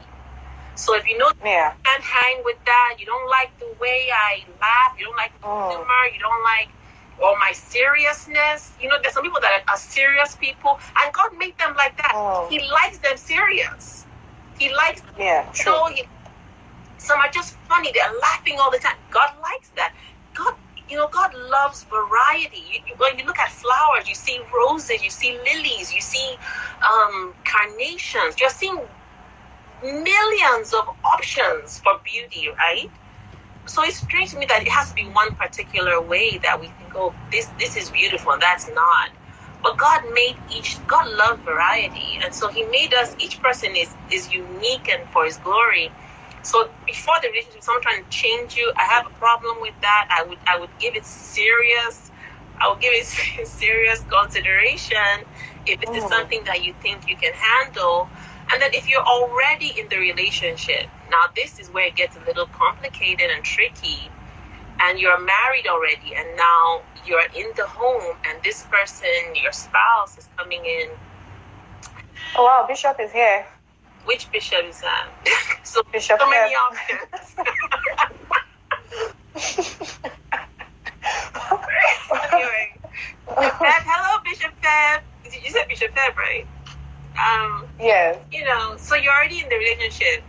so if you know Yeah. you can't hang with that you don't like the way i laugh you don't like the Mm. humor you don't like or my seriousness you know there's some people that are serious people and god made them like that Mm. he likes them serious. He likes Yeah. True. so he, some are just funny. They're laughing all the time. God likes that. God, you know, God loves variety. You, you, when you look at flowers, you see roses, you see lilies, you see um, carnations. You're seeing millions of options for beauty, right? So it's strange to me that it has to be one particular way that we think, oh, this this is beautiful and that's not. But God made each God loved variety, and so He made us. Each person is is unique and for His glory. So before the relationship, someone trying to change you, I have a problem with that. I would I would give it serious. I would give it serious consideration if it is Mm. something that you think you can handle. And then if you're already in the relationship, now this is where it gets a little complicated and tricky. And you're married already, and now you're in the home, and this person, your spouse, is coming in. Oh wow, Bishop is here. Which bishop is that? so, Bishop. so many options. anyway, Feb, hello, Bishop Feb. You said Bishop Feb, right? Um, yes. you know, so you're already in the relationship,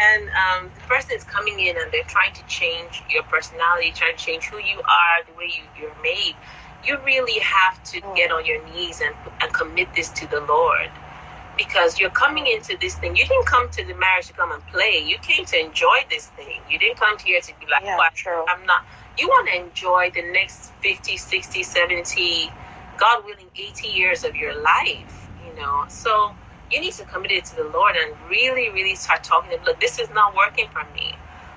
and um, the person is coming in and they're trying to change your personality, trying to change who you are, the way you, you're made. You really have to Mm. get on your knees and, and commit this to the Lord. Because you're coming into this thing. You didn't come to the marriage to come and play. You came to enjoy this thing. You didn't come here to be like, Yeah, "Oh, I- true. I'm not. You want to enjoy the next 50, 60, 70, God willing, 80 years of your life, you know. So you need to commit it to the Lord and really, really start talking to him. Look, this is not working for me.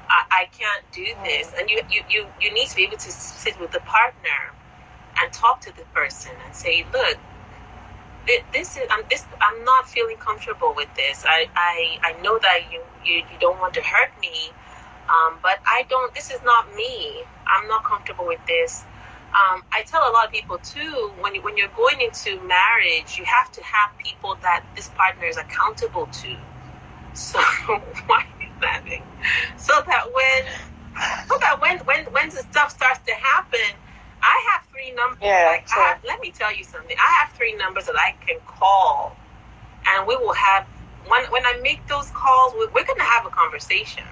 I, I can't do this. And you, you, you, you need to be able to sit with the partner and talk to the person and say, look, this is I'm this I'm not feeling comfortable with this. I I, I know that you, you you don't want to hurt me, um, but I don't. This is not me. I'm not comfortable with this. Um, I tell a lot of people too when when you're going into marriage, you have to have people that this partner is accountable to. So why are you laughing? So that when so that when when when the stuff starts to happen, I have three numbers. Yeah, like, I have, let me tell you something. I have three numbers that I can call, and we will have. When when I make those calls, we, we're going to have a conversation.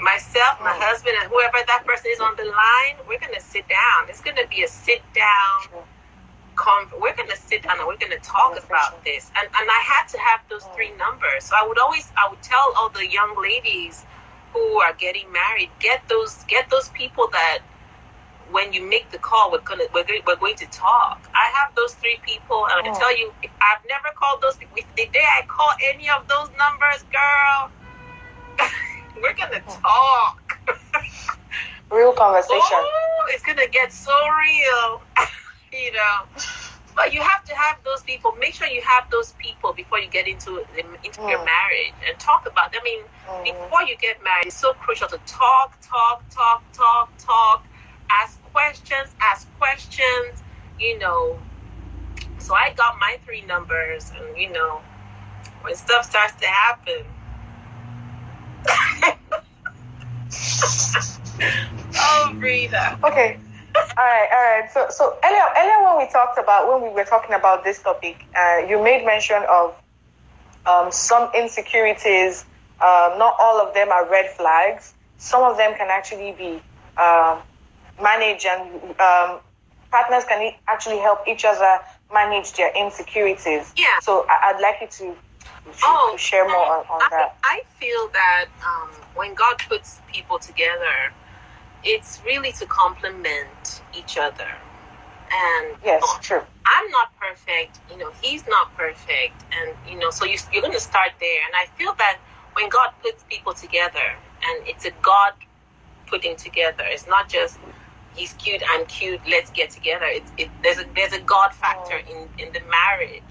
Myself, my husband, and whoever that person is on the line, we're going to sit down. It's going to be a sit down. Con- we're going to sit down and we're going to talk about this. And and I had to have those three numbers. So I would always I would tell all the young ladies who are getting married, get those get those people that when you make the call, we're gonna we're, go- we're going to talk. I have those three people, and I Mm. tell you, I've never called those people. If the day I call any of those numbers, girl, we're gonna talk. Real conversation. Oh, it's gonna get so real, you know. But you have to have those people. Make sure you have those people before you get into into your Mm. marriage and talk about. I mean, Mm. before you get married, it's so crucial to talk, talk, talk, talk, talk. Ask questions, ask questions. You know. So I got my three numbers, and you know, when stuff starts to happen. oh. Okay. all right, all right. So, so earlier, earlier when we talked about when we were talking about this topic, uh, you made mention of um, some insecurities. Um, not all of them are red flags. Some of them can actually be um, managed, and um, partners can actually help each other manage their insecurities. Yeah. So I, would like you to, oh, share more on, on I, that. I feel that um, when God puts people together, it's really to complement each other. And yes, true. I'm not perfect, you know, he's not perfect. And, you know, so you, you're going to start there. And I feel that when God puts people together, and it's a God putting together, it's not just he's cute, I'm cute, let's get together. It's, it, there's, a, there's a God factor oh. in, in the marriage.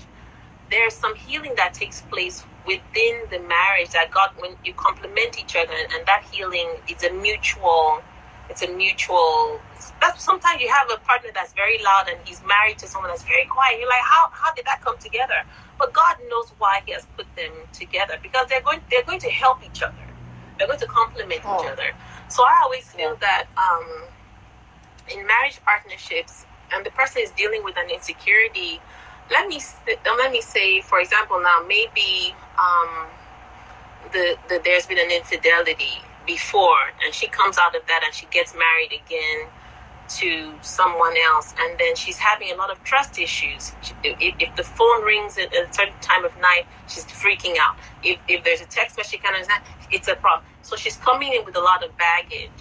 There's some healing that takes place within the marriage that God, when you complement each other, and, that healing is a mutual it's a mutual that's sometimes you have a partner that's very loud and he's married to someone that's very quiet you're like how, how did that come together but god knows why he has put them together because they're going they're going to help each other they're going to complement oh. each other so i always feel yeah. that um, in marriage partnerships and the person is dealing with an insecurity let me let me say for example now maybe um, the, the there's been an infidelity before and she comes out of that and she gets married again to someone else and then she's having a lot of trust issues. If, if the phone rings at a certain time of night she's freaking out. If, if there's a text message kind of it's a problem. So she's coming in with a lot of baggage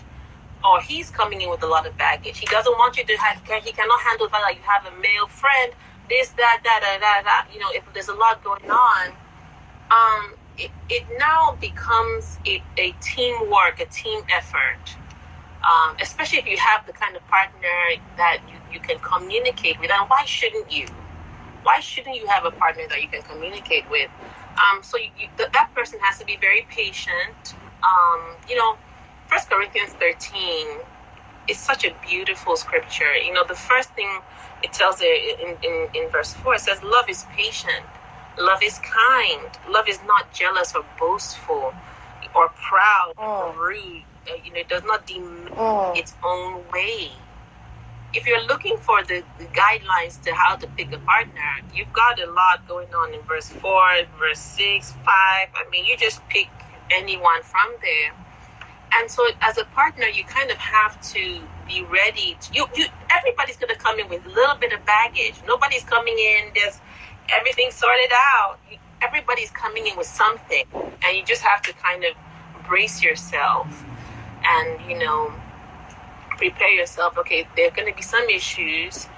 or he's coming in with a lot of baggage. He doesn't want you to have he cannot handle that you have a male friend this that that that that, that. you know if there's a lot going on um it, it now becomes a, a teamwork, a team effort. Um, especially if you have the kind of partner that you, you can communicate with. And why shouldn't you? Why shouldn't you have a partner that you can communicate with? Um, so you, you, that person has to be very patient. Um, you know, First Corinthians 13 is such a beautiful scripture. You know, the first thing it tells it in, in, in verse 4, it says, Love is patient. Love is kind. Love is not jealous or boastful or proud or mm. rude. Uh, you know, it does not demand mm. its own way. If you're looking for the, the, guidelines to how to pick a partner, you've got a lot going on in verse 4, verse 6, 5. I mean, you just pick anyone from there. And so, as a partner, you kind of have to be ready. To, you, you, everybody's going to come in with a little bit of baggage. Nobody's coming in just everything sorted out. Everybody's coming in with something, and you just have to kind of brace yourself and, you know, prepare yourself. Okay, there are going to be some issues.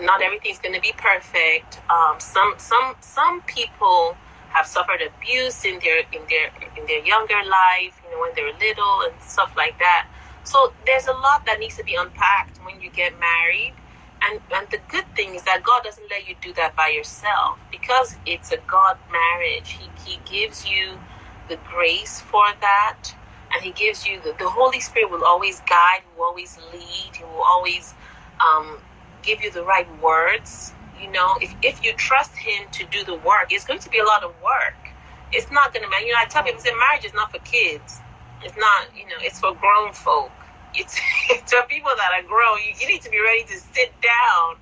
Not everything's going to be perfect. Um, some some some people have suffered abuse in their in their in their younger life, you know, when they're little and stuff like that. So there's a lot that needs to be unpacked when you get married. And, and the good thing is that God doesn't let you do that by yourself because it's a God marriage. He, he gives you the grace for that, and He gives you the, the Holy Spirit will always guide, will always lead, He will always um, give you the right words. You know, if, if you trust Him to do the work, it's going to be a lot of work. It's not going to matter. You know, I tell people, say marriage is not for kids. It's not, you know, it's for grown folk it's for people that are grown, you, you, need to be ready to sit down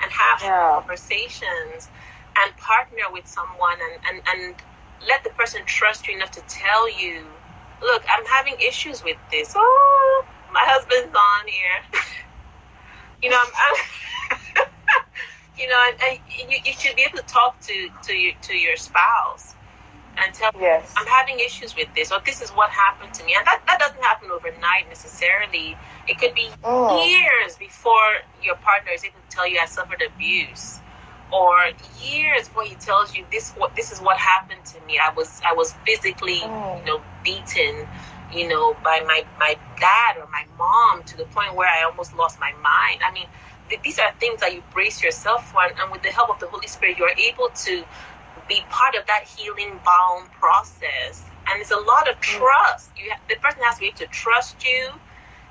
and have yeah. conversations and partner with someone and, and, and let the person trust you enough to tell you, look, I'm having issues with this. Oh, my husband's on here. you know, I'm, I'm you know, and, and you, you should be able to talk to, to, your, to your spouse and tell yes. I'm having issues with this or this is what happened to me. And that, that doesn't happen overnight necessarily. It could be oh. years before your partner is able to tell you I suffered abuse. Or years before he tells you this what this is what happened to me. I was I was physically, oh. you know, beaten, you know, by my, my dad or my mom to the point where I almost lost my mind. I mean, these are things that you brace yourself for, and with the help of the Holy Spirit, you are able to be part of that healing balm process. And it's a lot of mm. trust. You have, the person has to be able to trust you,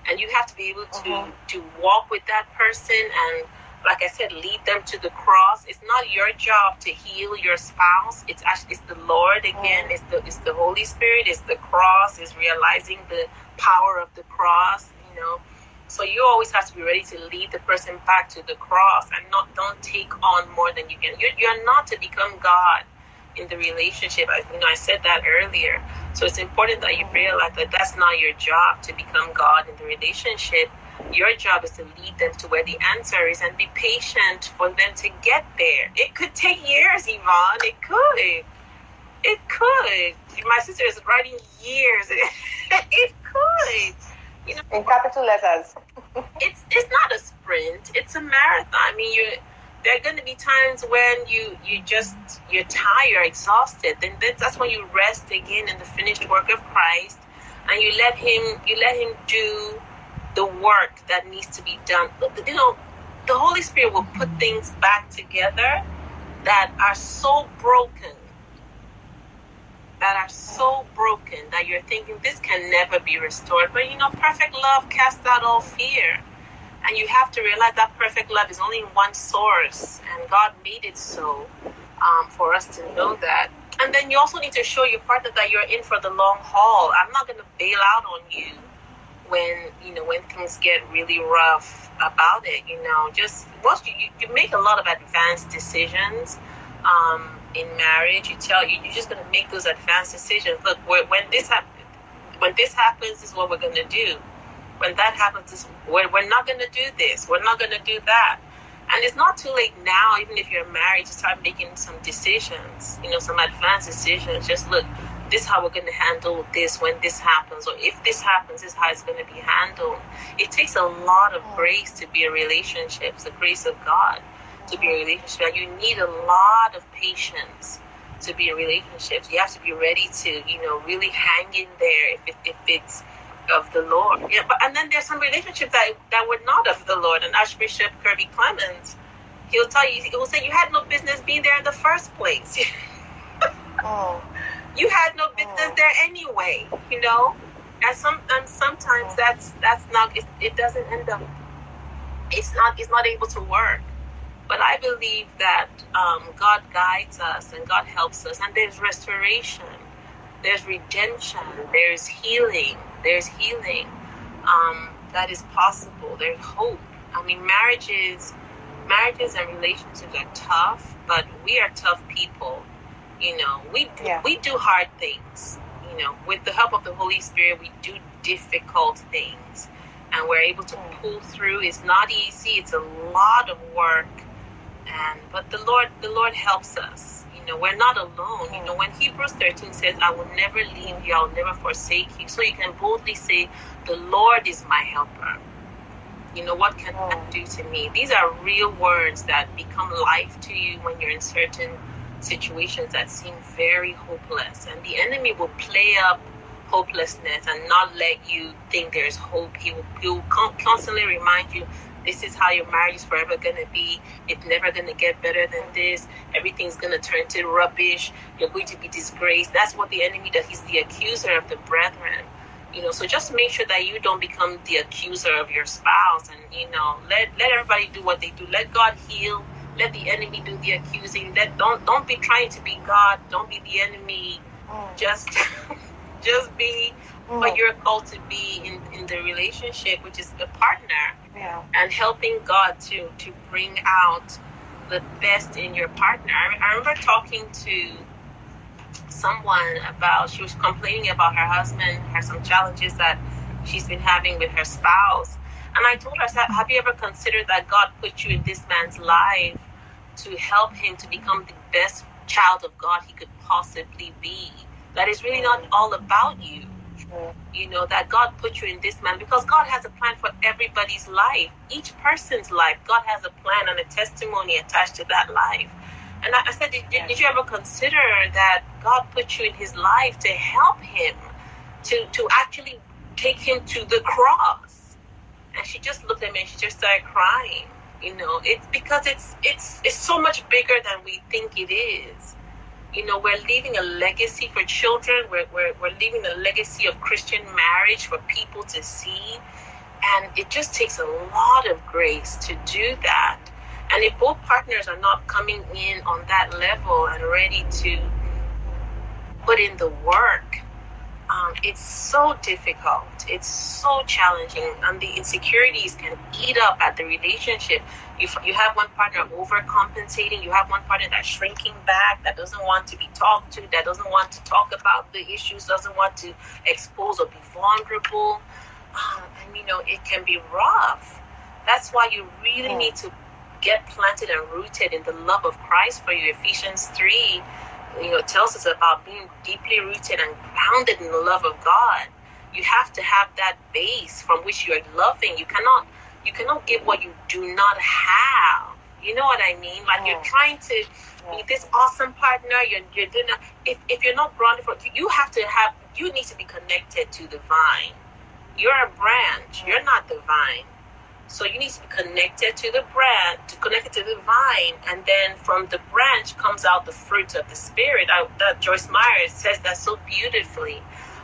and you have to be able to uh-huh. to walk with that person and like I said, lead them to the cross. It's not your job to heal your spouse. It's actually it's the Lord again. It's the it's the Holy Spirit. It's the cross. It's realizing the power of the cross. You know, so you always have to be ready to lead the person back to the cross and not don't take on more than you can. You're, you're not to become God in the relationship. I, you know, I said that earlier. So it's important that you realize that that's not your job to become God in the relationship. Your job is to lead them to where the answer is and be patient for them to get there. It could take years, Yvonne. It could. It could. My sister is writing years. it could. You know, in capital letters. it's it's not a sprint. It's a marathon. I mean, you there are going to be times when you you just you're tired, exhausted. Then that's when you rest again in the finished work of Christ, and you let him you let him do the work that needs to be done. You know, the Holy Spirit will put things back together that are so broken, that are so broken that you're thinking this can never be restored. But you know, perfect love casts out all fear. And you have to realize that perfect love is only in one source, and God made it so um, for us to know that. And then you also need to show your partner that you're in for the long haul. I'm not going to bail out on you when you know when things get really rough about it. You know, just once you, you make a lot of advanced decisions um, in marriage, you tell you you're just going to make those advanced decisions. Look, when this happens, when this happens, is what we're going to do when that happens, we're, we're not going to do this, we're not going to do that. And it's not too late now, even if you're married, to start making some decisions, you know, some advanced decisions. Just look, this is how we're going to handle this when this happens, or if this happens, this is how it's going to be handled. It takes a lot of grace to be a relationship, the grace of God to be a relationship. You need a lot of patience to be in relationships. You have to be ready to, you know, really hang in there if, it, if it's of the Lord. Yeah, but and then there's some relationships that that were not of the Lord. And Archbishop Kirby Clements, he'll tell you, he will say, you had no business being there in the first place. oh. You had no business oh. there anyway, you know. And some and sometimes oh. that's that's not it, it doesn't end up. It's not it's not able to work. But I believe that um, God guides us and God helps us, and there's restoration, there's redemption, there's healing, there's healing um, that is possible. There's hope. I mean, marriages, marriages and relationships are tough, but we are tough people. You know, we yeah. we do hard things. You know, with the help of the Holy Spirit, we do difficult things, and we're able to mm. pull through. It's not easy. It's a lot of work, and but the Lord, the Lord helps us You know, we're not alone. You know, when Hebrews 13 says, I will never leave you, I'll never forsake you. So you can boldly say, The Lord is my helper. You know, what can that oh. do to me? These are real words that become life to you when you're in certain situations that seem very hopeless. And the enemy will play up hopelessness and not let you think there's hope. He will, he will constantly remind you this is how your marriage is forever going to be. It's never going to get better than this. Everything's going to turn to rubbish. You're going to be disgraced. That's what the enemy does. He's the accuser of the brethren. You know, so just make sure that you don't become the accuser of your spouse, and you know, let let everybody do what they do. Let God heal. Let the enemy do the accusing. Let don't don't be trying to be God. Don't be the enemy. Mm. Just just be mm. what you're called to be in in the relationship, which is the partner yeah. and helping God to to bring out the best in your partner. I, I remember talking to someone about she was complaining about her husband had some challenges that she's been having with her spouse and i told her have you ever considered that god put you in this man's life to help him to become the best child of god he could possibly be that is really not all about you you know, that God put you in this man because God has a plan for everybody's life, each person's life. God has a plan and a testimony attached to that life. And I, I said, did, did you ever consider that God put you in his life to help him, to, to actually take him to the cross? And she just looked at me and she just started crying. You know, it's because it's it's it's so much bigger than we think it is you know, we're leaving a legacy for children. We're, we're, we're leaving a legacy of Christian marriage for people to see. And it just takes a lot of grace to do that. And if both partners are not coming in on that level and ready to put in the work, um, it's so difficult. It's so challenging, and the insecurities can eat up at the relationship. You, you have one partner overcompensating, you have one partner that's shrinking back, that doesn't want to be talked to, that doesn't want to talk about the issues, doesn't want to expose or be vulnerable. Um, and you know, it can be rough. That's why you really need to get planted and rooted in the love of Christ for you. Ephesians 3 you know, tells us about being deeply rooted and grounded in the love of God. You have to have that base from which you are loving. You cannot you cannot give what you do not have. You know what I mean? Like you're trying to be this awesome partner. You're you're doing. A, if if you're not grounded for, you have to have. You need to be connected to the vine. You're a branch. You're not the vine. So you need to be connected to the branch, to connected to the vine, and then from the branch comes out the fruit of the spirit. I, that Joyce Meyer says that so beautifully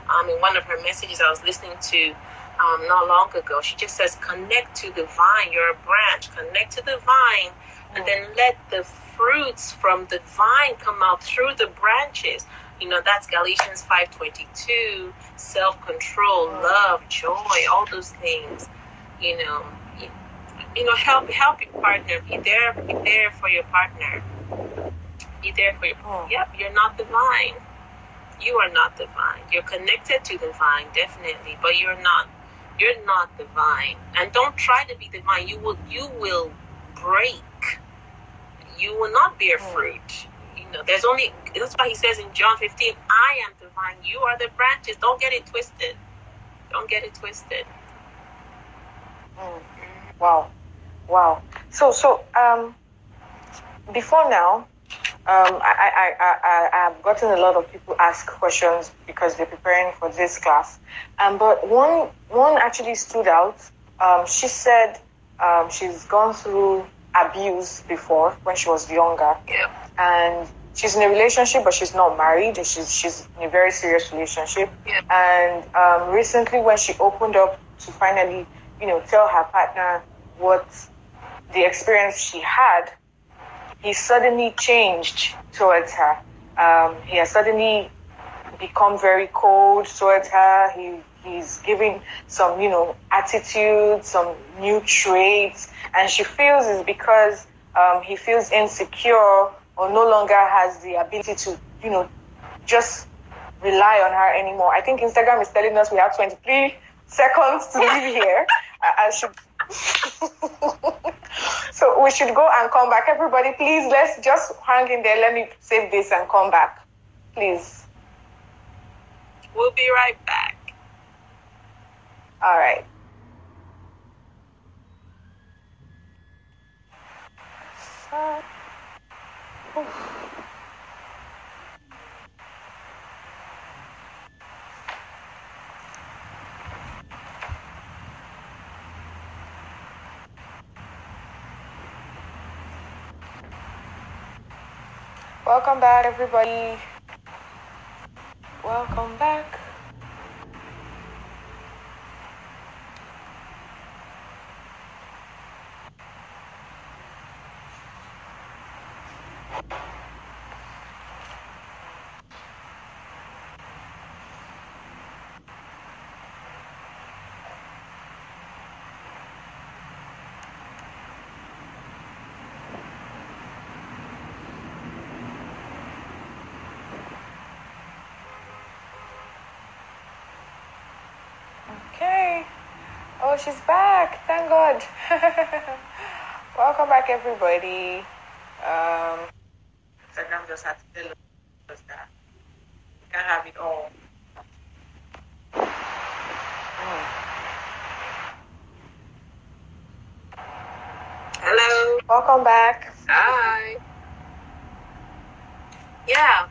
um, in one of her messages I was listening to um, not long ago. She just says, "Connect to the vine. You're a branch. Connect to the vine, and then let the fruits from the vine come out through the branches." You know, that's Galatians 5:22, self-control, love, joy, all those things. You know, you know, help help your partner. Be there, be there for your partner. Be there for your. Oh. Yep, you're not divine. You are not divine. You're connected to divine, definitely, but you're not. You're not divine, and don't try to be divine. You will. You will break. You will not bear oh. fruit. You know, there's only. That's why he says in John 15, "I am divine. You are the branches. Don't get it twisted. Don't get it twisted." Oh. Wow, wow. So, so um, before now, um, I, I, I, I, I've gotten a lot of people ask questions because they're preparing for this class. Um, but one, one actually stood out. Um, she said um, she's gone through abuse before when she was younger, Yep. and she's in a relationship, but she's not married. and She's she's in a very serious relationship. Yeah. And um, recently, when she opened up to finally, you know, tell her partner what the experience she had, he suddenly changed towards her. Um, he has suddenly become very cold towards her. He he's giving some, you know, attitude, some new traits, and she feels it's because um, he feels insecure or no longer has the ability to, you know, just rely on her anymore. I think Instagram is telling us we have 23 seconds to leave here. I, I should. so we should go and come back. Everybody, please, let's just hang in there. Let me save this and come back. Please. We'll be right back. All right. Welcome back, everybody. Welcome back. Okay. Oh, she's back. Thank God. Welcome back, everybody. Um, Instagram just had to tell us that you can't have it all. Hello. Welcome back. Hi. Yeah.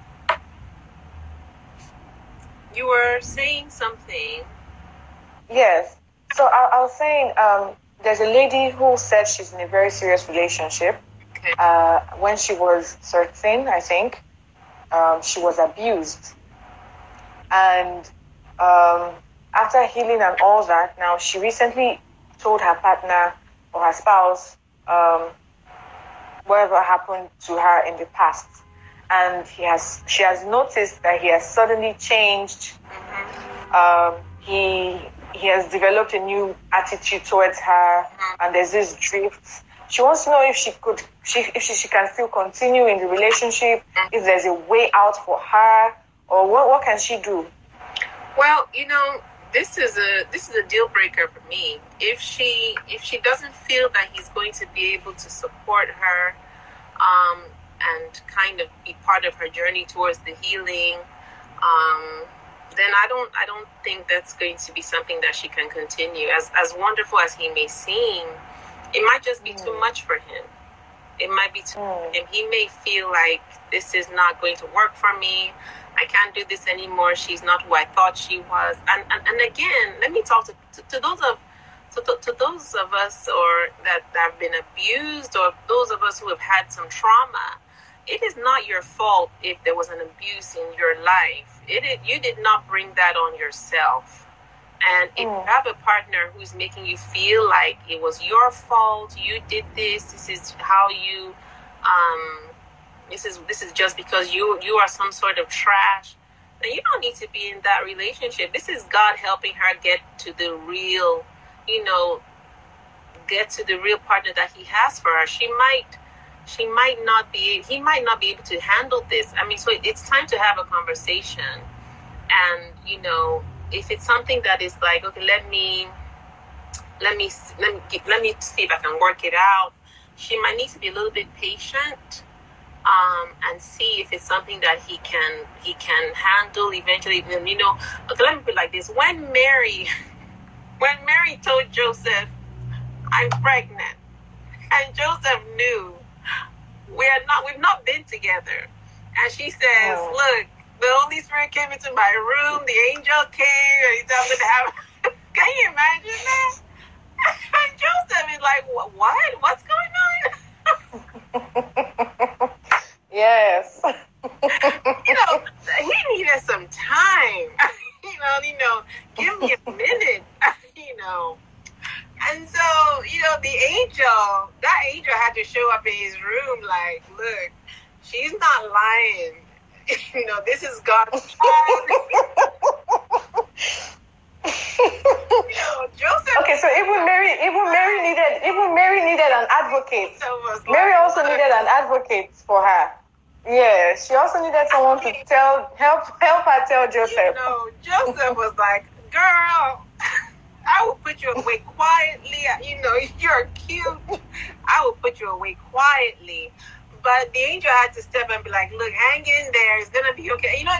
You were saying something. Yes. So I, I was saying, um, there's a lady who said she's in a very serious relationship. Okay. Uh, when she was 13, I think, um, she was abused. And um, after healing and all that, now she recently told her partner or her spouse um, whatever happened to her in the past. And he has, she has noticed that he has suddenly changed. Um, he he has developed a new attitude towards her, and there's this drift. She wants to know if she could, she, if she, she can still continue in the relationship, if there's a way out for her, or what, what can she do? Well, you know, this is a this is a deal breaker for me. If she if she doesn't feel that he's going to be able to support her, um, and kind of be part of her journey towards the healing, um, then I don't I don't think that's going to be something that she can continue. As as wonderful as he may seem, it might just be too much for him. It might be too Mm. him. He may feel like this is not going to work for me. I can't do this anymore. She's not who I thought she was. And and, and again, let me talk to, to, to those of to, to, to those of us or that, that have been abused or those of us who have had some trauma. It is not your fault if there was an abuse in your life. It is, you did not bring that on yourself. And if you Mm. have a partner who's making you feel like it was your fault, you did this, this is how you um, this is this is just because you you are some sort of trash then you don't need to be in that relationship this is god helping her get to the real you know get to the real partner that he has for her she might she might not be he might not be able to handle this. I mean so it's time to have a conversation. And you know if it's something that is like okay let me let me let me let me see if i can work it out. She might need to be a little bit patient um, and see if it's something that he can he can handle eventually. And you know, okay, let me put like this: when Mary, when Mary told Joseph, "I'm pregnant," and Joseph knew we are not we've not been together, and she says, Oh. "Look, the Holy Spirit came into my room. The angel came, and he told me to have." can you imagine that? And Joseph is like, "What? what? What's going on?" Yes. you know, he needed some time. you know, you know, give me a minute. you know. And so, you know, the angel, that angel had to show up in his room like, look, she's not lying. you know, this is God's child. you know, Joseph okay, so even Mary, even Mary needed, even Mary needed an advocate. Mary also needed an advocate for her. Yeah, she also needed someone to tell, help, help her tell Joseph. You know, Joseph was like, girl, I will put you away quietly. You know, you're cute. I will put you away quietly. But the angel had to step and be like, look, hang in there. It's going to be okay. You know,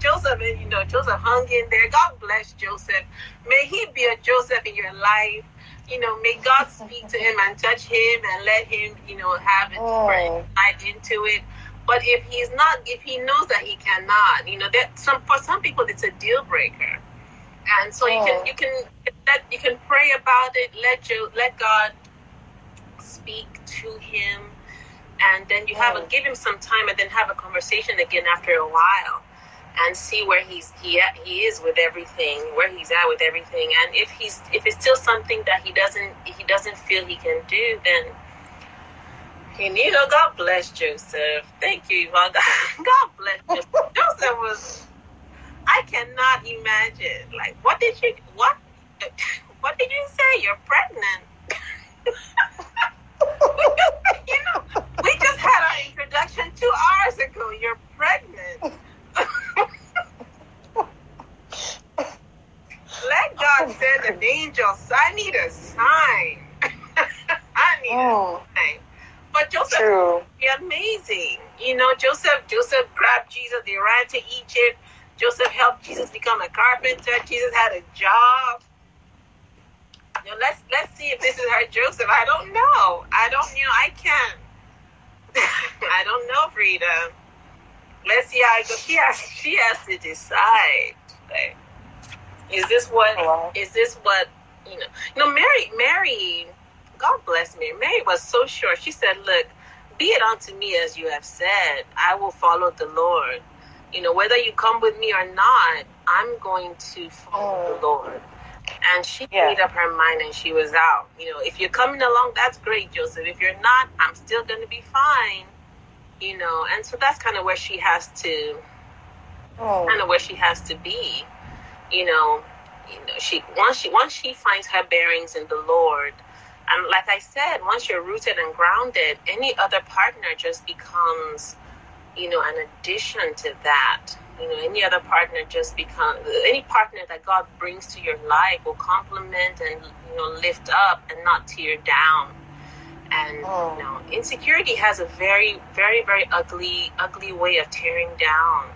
Joseph, you know, Joseph hung in there. God bless Joseph. May he be a Joseph in your life. You know, may God speak to him and touch him and let him, you know, have it oh. insight into it. But if he's not, if he knows that he cannot, you know, that some for some people it's a deal breaker, and so you can oh. you can let you can pray about it, let you let God speak to him, and then you have a Mm. give him some time, and then have a conversation again after a while, and see where he's he he is with everything, where he's at with everything, and if he's if it's still something that he doesn't he doesn't feel he can do, then and you know, God bless Joseph. Thank you, Yvonne. God bless Joseph. Joseph was, I cannot imagine. Like, what did you, what, what did you say? You're pregnant. you know, we just had our introduction two hours ago. You're pregnant. Let God send an angel. I need a sign. I need a Mm, sign. But Joseph true. be amazing. You know, Joseph Joseph grabbed Jesus, they ran to Egypt. Joseph helped Jesus become a carpenter. Jesus had a job. You know, let's let's see if this is her Joseph. I don't know. I don't you know, I can't. I don't know, Frida. Let's see how it goes. She has she has to decide. Like, is this what is this what you know you know Mary Mary God bless Mary. Mary was so sure. She said, Look, be it unto me as you have said. I will follow the Lord. You know, whether you come with me or not, I'm going to follow Mm. the Lord. And she Yeah. made up her mind and she was out. You know, if you're coming along, that's great, Joseph. If you're not, I'm still going to be fine. You know, and so that's kind of where she has to Mm. kind of where she has to be. You know, you know, she once she once she finds her bearings in the Lord, and like I said, once you're rooted and grounded, any other partner just becomes, you know, an addition to that. You know, any other partner just become any partner that God brings to your life will complement and you know lift up and not tear down. And Oh. you know, insecurity has a very, very, very ugly, ugly way of tearing down.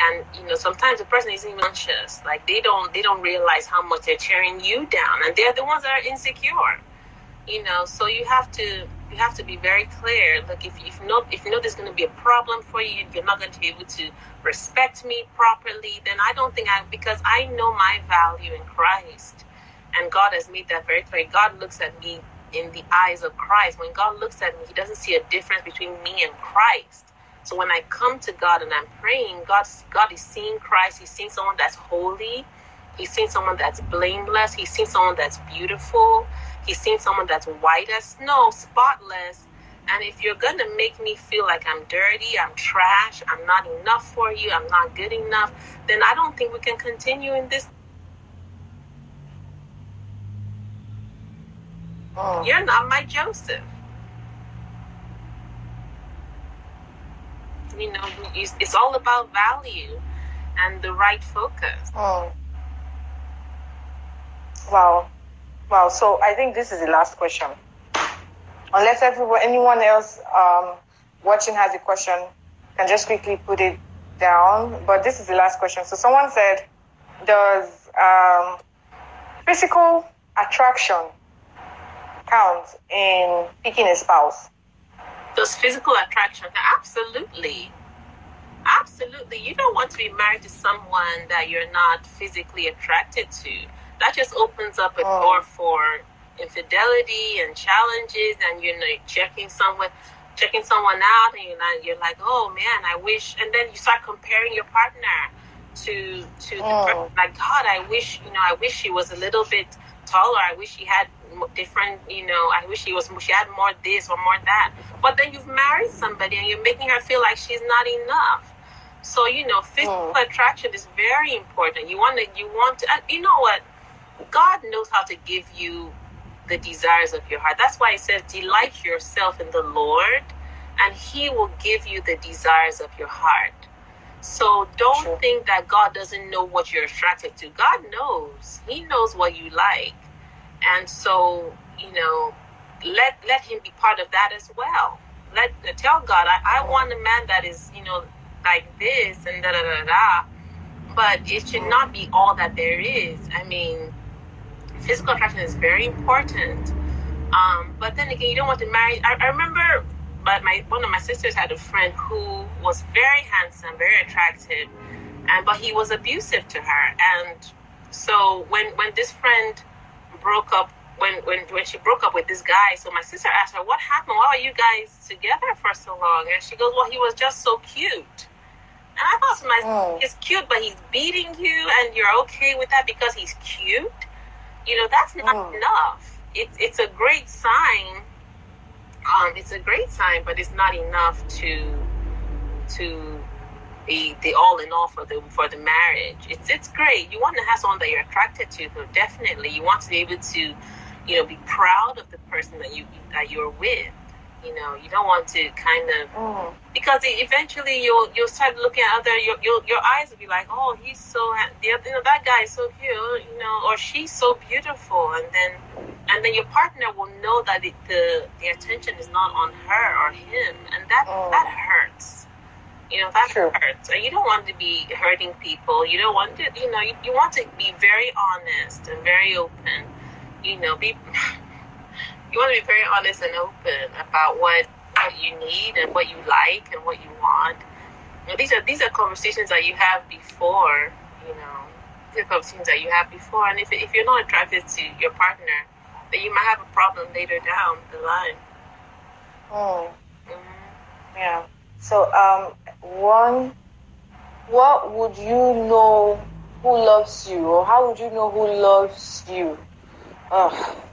And you know sometimes the person isn't even conscious like they don't they don't realize how much they're tearing you down. And they're the ones that are insecure. You know so you have to you have to be very clear. Look if, if you know if you know there's going to be a problem for you you're not going to be able to respect me properly then i don't think i because i know my value in christ and god has made that very clear god looks at me in the eyes of christ when god looks at me he doesn't see a difference between me and christ so when I come to God and I'm praying, God, God is seeing Christ. He's seeing someone that's holy. He's seeing someone that's blameless. He's seeing someone that's beautiful. He's seeing someone that's white as snow, spotless. And if you're going to make me feel like I'm dirty, I'm trash, I'm not enough for you, I'm not good enough, then I don't think we can continue in this. Mm. You're not my Joseph. You know, it's all about value and the right focus. Mm. Wow. Wow. So I think this is the last question. Unless everyone, anyone else um, watching has a question, can just quickly put it down. But this is the last question. So someone said, does um, physical attraction count in picking a spouse? Does physical attraction, absolutely. Absolutely. You don't want to be married to someone that you're not physically attracted to. That just opens up a Oh. door for infidelity and challenges and you know checking someone checking someone out and you're like, you're like oh man i wish and then you start comparing your partner to to the Oh. person like god i wish you know i wish she was a little bit taller. I wish she had different you know i wish she was she had more this or more that. But then you've married somebody and you're making her feel like she's not enough. So you know physical Oh. attraction is very important. You want to you want to and you know what? God knows how to give you the desires of your heart that's why it says delight yourself in the lord and he will give you the desires of your heart so don't Sure. think that God doesn't know what you're attracted to. God knows. He knows what you like. And so, you know, let let him be part of that as well. Let tell God, I, I want a man that is, you know, like this and da da da da. But it should not be all that there is. I mean, physical attraction is very important. Um, but then again, you don't want to marry. I, I remember, but my one of my sisters had a friend who was very handsome, very attractive, and but he was abusive to her. And so when when this friend broke up, when when when she broke up with this guy, so my sister asked her, "What happened? Why are you guys together for so long?" And she goes, "Well, he was just so cute." And I thought to myself, Oh. he's cute, but he's beating you, and you're okay with that because he's cute. You know, that's not Mm. enough. It's it's a great sign. Um, it's a great sign, but it's not enough to to be the all in all for the for the marriage. It's it's great. You want to have someone that you're attracted to, though. Definitely, you want to be able to, you know, be proud of the person that you that you're with. You know, you don't want to kind of Mm. because eventually you'll you'll start looking at other your your, your eyes will be like oh he's so the other- you know that guy is so cute you know or she's so beautiful and then and then your partner will know that it, the the attention is not on her or him and that Oh. that hurts you know that True. hurts and you don't want to be hurting people you don't want to you know you, you want to be very honest and very open you know be you want to be very honest and open about what what you need and what you like and what you want. Know, these are these are conversations that you have before, you know. These are conversations that you have before, and if if you're not attracted to your partner, then you might have a problem later down the line. Mm. hmm Yeah. So, um, one, what would you know who loves you, or how would you know who loves you? Oh,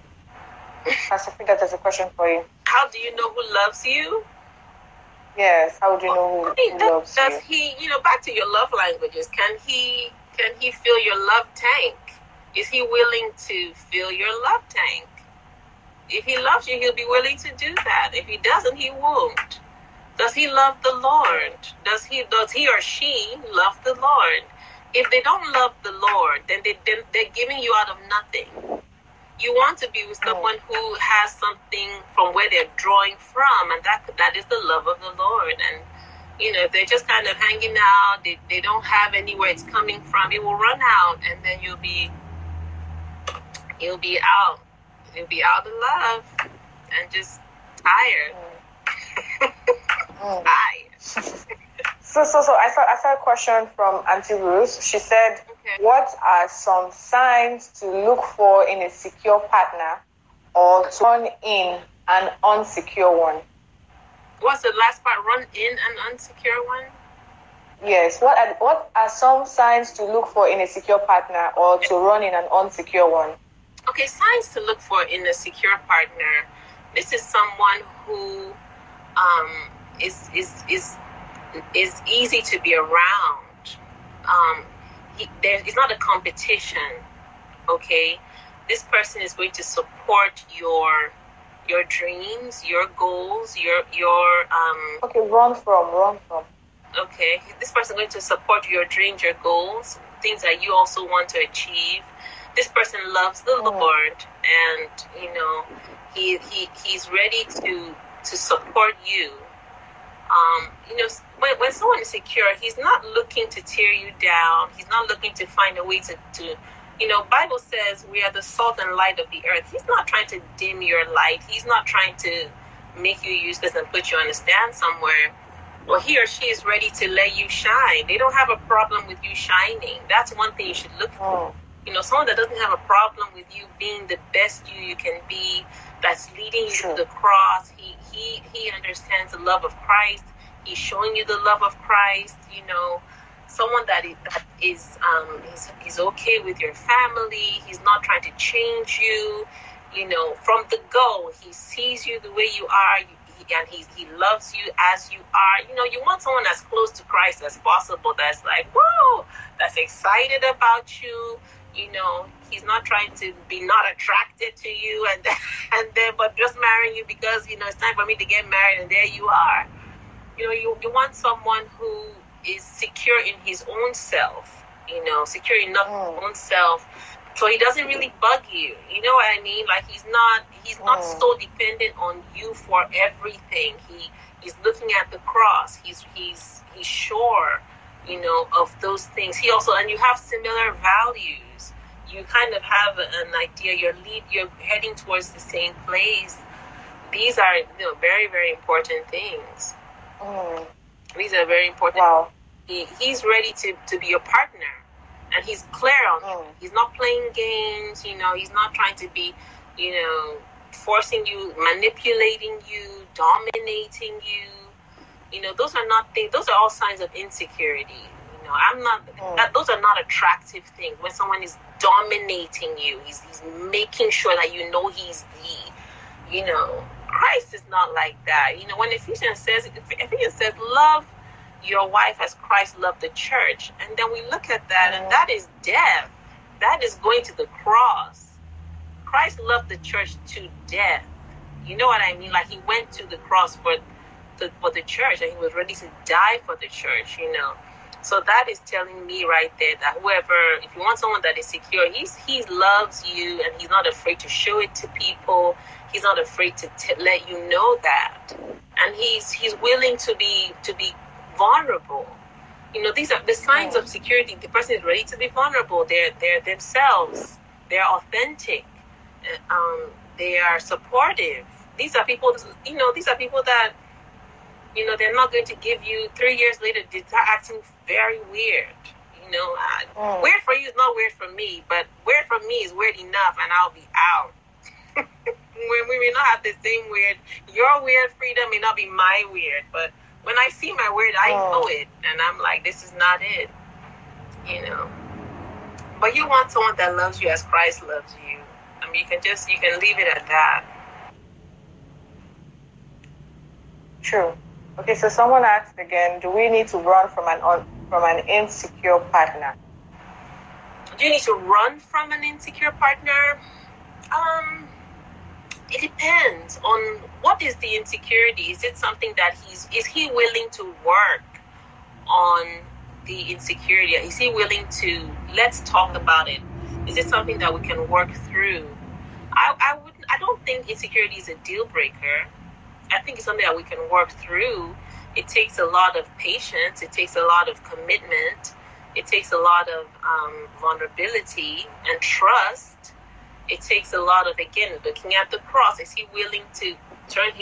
Pastor Frida, there's a question for you. How do you know who loves you? Yes, how would you know who, who does, loves does you? Does he, you know, back to your love languages? Can he, can he fill your love tank? Is he willing to fill your love tank? If he loves you, he'll be willing to do that. If he doesn't, he won't. Does he love the Lord? Does he, does he or she love the Lord? If they don't love the Lord, then they, then they're giving you out of nothing. You want to be with someone who has something from where they're drawing from, and that that is the love of the Lord. And you know, if they're just kind of hanging out, they, they don't have anywhere it's coming from, it will run out, and then you'll be you'll be out, you'll be out of love, and just tired, tired. So, so, so I saw, I saw a question from Auntie Ruth. She said, Okay. "What are some signs to look for in a secure partner, or to turn in an unsecure one?" What's the last part? Run in an unsecure one. Yes. What are what are some signs to look for in a secure partner, or to run in an unsecure one? Okay, signs to look for in a secure partner. This is someone who um, is is is is easy to be around. Um, he, there, it's not a competition. Okay, this person is going to support your your dreams, your goals, your your um, Okay, run from, run from. okay this person is going to support your dreams your goals things that you also want to achieve this person loves the Mm. lord and you know he, he he's ready to to support you um you know when, when someone is secure he's not looking to tear you down he's not looking to find a way to, to you know bible says we are the salt and light of the earth he's not trying to dim your light he's not trying to make you useless and put you on a stand somewhere well, he or she is ready to let you shine. They don't have a problem with you shining. That's one thing you should look for. Mm. You know, someone that doesn't have a problem with you being the best you you can be, that's leading you Sure. to the cross. He he he understands the love of Christ. He's showing you the love of Christ. You know, someone that is that is um he's, he's okay with your family. He's not trying to change you. You know, from the go, he sees you the way you are. And he, he loves you as you are. You know, you want someone as close to Christ as possible that's like, whoa, that's excited about you. You know, he's not trying to be not attracted to you and and then but just marrying you because, you know, it's time for me to get married and there you are. You know, you, you want someone who is secure in his own self, you know, secure enough in his Mm. own self. So he doesn't really bug you. You know what i mean? Like he's not he's not Mm. so dependent on you for everything. He he's looking at the cross. He's he's he's sure you know of those things. He also and you have similar values. You kind of have an idea. You're lead you're heading towards the same place. These are you know very very important things Mm. these are very important Wow. he, he's ready to, to be your partner and he's clear on Mm. you he's not playing games you know he's not trying to be you know forcing you manipulating you dominating you you know those are not things those are all signs of insecurity you know i'm not Mm. that those are not attractive things when someone is dominating you he's, he's making sure that you know he's the you know christ is not like that you know when ephesians says ephesians says love your wife as Christ loved the church. And then we look at that, and that is death. That is going to the cross. Christ loved the church to death. You know what I mean? Like he went to the cross for the, for the church, and he was ready to die for the church. You know, so that is telling me right there that whoever, if you want someone that is secure, he's he loves you, and he's not afraid to show it to people. He's not afraid to t- let you know that, and he's he's willing to be to be vulnerable. You know, these are the signs of security. The person is ready to be vulnerable. They're they're themselves. They're authentic. Uh, Um, they are supportive. These are people. You know, these are people that you know they're not going to give you three years later. They're acting very weird. You know, uh, Mm. weird for you is not weird for me, but weird for me is weird enough, and I'll be out. when we may not have the same weird, your weird freedom may not be my weird, but when I see my weird, I Oh. know it, and I'm like, this is not it. You know. but you want someone that loves you as Christ loves you. I mean, you can just you can leave it at that. True. Okay, so someone asked again, do we need to run from an un- from an insecure partner? Do you need to run from an insecure partner? Um, it depends on what is the insecurity. Is it something that he's is he willing to work on the insecurity? Is he willing to let's talk about it? Is it something that we can work through? I, I would I don't think insecurity is a deal breaker. I think it's something that we can work through. It takes a lot of patience. It takes a lot of commitment. It takes a lot of um, vulnerability and trust. It takes a lot of again looking at the cross. Is he willing to turn his